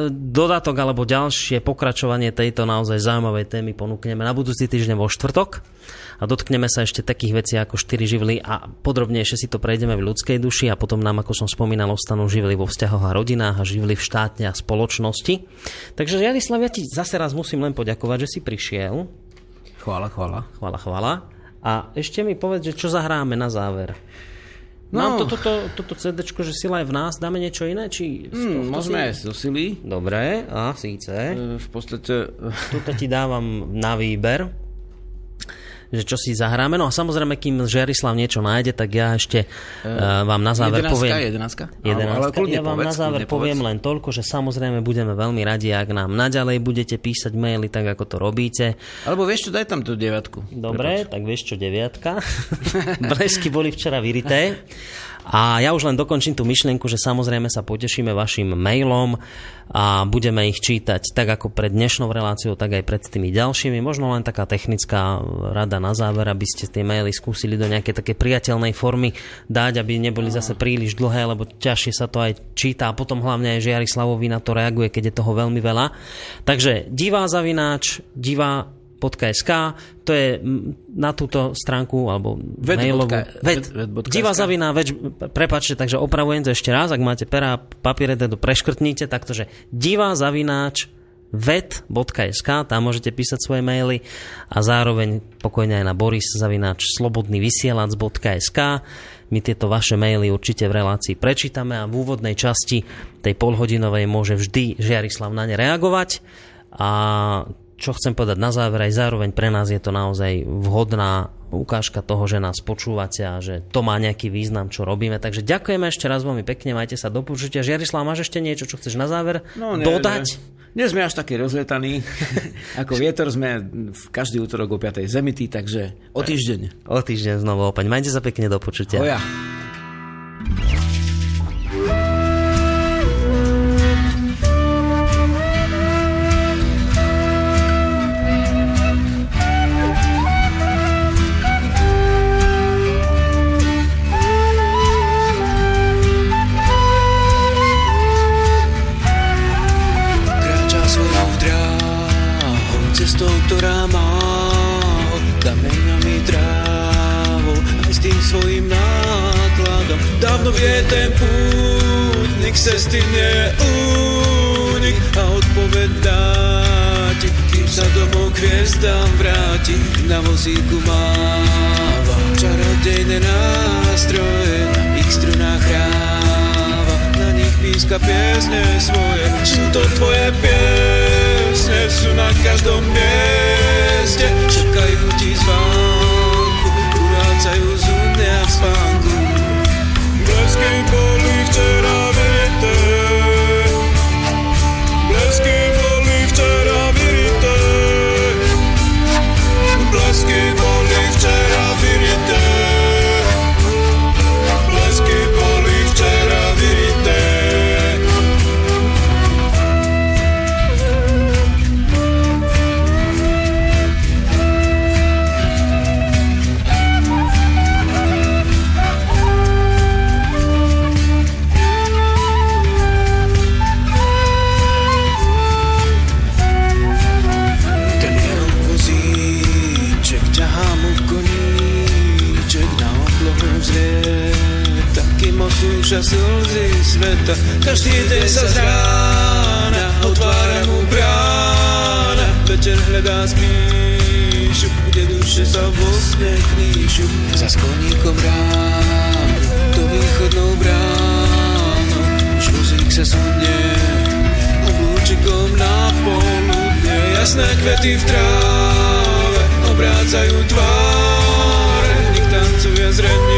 dodatok alebo ďalšie pokračovanie tejto naozaj zaujímavej témy ponúkneme na budúci týždeň vo štvrtok a dotkneme sa ešte takých vecí ako štyri živly a podrobnejšie si to prejdeme v ľudskej duši a potom nám, ako som spomínal, ostanú živly vo vzťahoch a rodinách a živly v štátne a spoločnosti. Takže Jarislav, ja ti zase raz musím len poďakovať, že si prišiel. Chvála, chvála. Chvála, chvála. A ešte mi povedz, že čo zahráme na záver. No. Mám toto to, to, to CD, že sila je v nás, dáme niečo iné? Či hmm, môžeme aj zo sily. Dobre, a síce. E, v podstate... Tuto ti dávam na výber že čo si zahráme. No a samozrejme, kým Žerislav niečo nájde, tak ja ešte uh, vám na záver 11, poviem... 11, 11. Ale ja vám povedz, na záver poviem povedz. len toľko, že samozrejme budeme veľmi radi, ak nám naďalej budete písať maily tak, ako to robíte. Alebo vieš čo, daj tam tú deviatku. Dobre, Prepač. tak vieš čo, deviatka. Blesky boli včera vyrité. A ja už len dokončím tú myšlienku, že samozrejme sa potešíme vašim mailom a budeme ich čítať tak ako pred dnešnou reláciou, tak aj pred tými ďalšími. Možno len taká technická rada na záver, aby ste tie maily skúsili do nejakej také priateľnej formy dať, aby neboli zase príliš dlhé, lebo ťažšie sa to aj číta a potom hlavne aj Žiarislavovi na to reaguje, keď je toho veľmi veľa. Takže divá zavináč, divá ved.sk, to je na túto stránku, alebo ved. mailovú. Ved. ved. Divá zavina, ved, prepačte, takže opravujem to ešte raz, ak máte pera a papiere, to preškrtnite, taktože divá zavináč ved.sk, tam môžete písať svoje maily a zároveň pokojne aj na boris zavináč slobodnyvysielac.sk my tieto vaše maily určite v relácii prečítame a v úvodnej časti tej polhodinovej môže vždy Žiarislav na ne reagovať a čo chcem povedať na záver, aj zároveň pre nás je to naozaj vhodná ukážka toho, že nás počúvate a že to má nejaký význam, čo robíme. Takže ďakujeme ešte raz veľmi pekne, majte sa do počutia. Žiarislav, máš ešte niečo, čo chceš na záver no, nie, dodať? Nie. Nie sme až takí rozletaní. Ako vietor sme v každý útorok o 5. zemitý, takže o týždeň. O týždeň znovu opäť. Majte sa pekne do počutia. Oja. Domov k hviezdám vráti, na vozíku máva. Čarodejné nástroje, na ich strunách hráva, na nich píska piesne svoje, sú to tvoje piesne, sú na každom mieste, čakajú ti zvánku, Každý deň sa z rána Otvára mu brána. Večer hľadá skrýšu Kde duše sa vo sne kríšu Za skloníkom ráno To východnou bránou. Už vozík sa sunie Oblúčikom na poludne Jasné kvety v tráve Obrácajú tváre V nich tancuje zrejme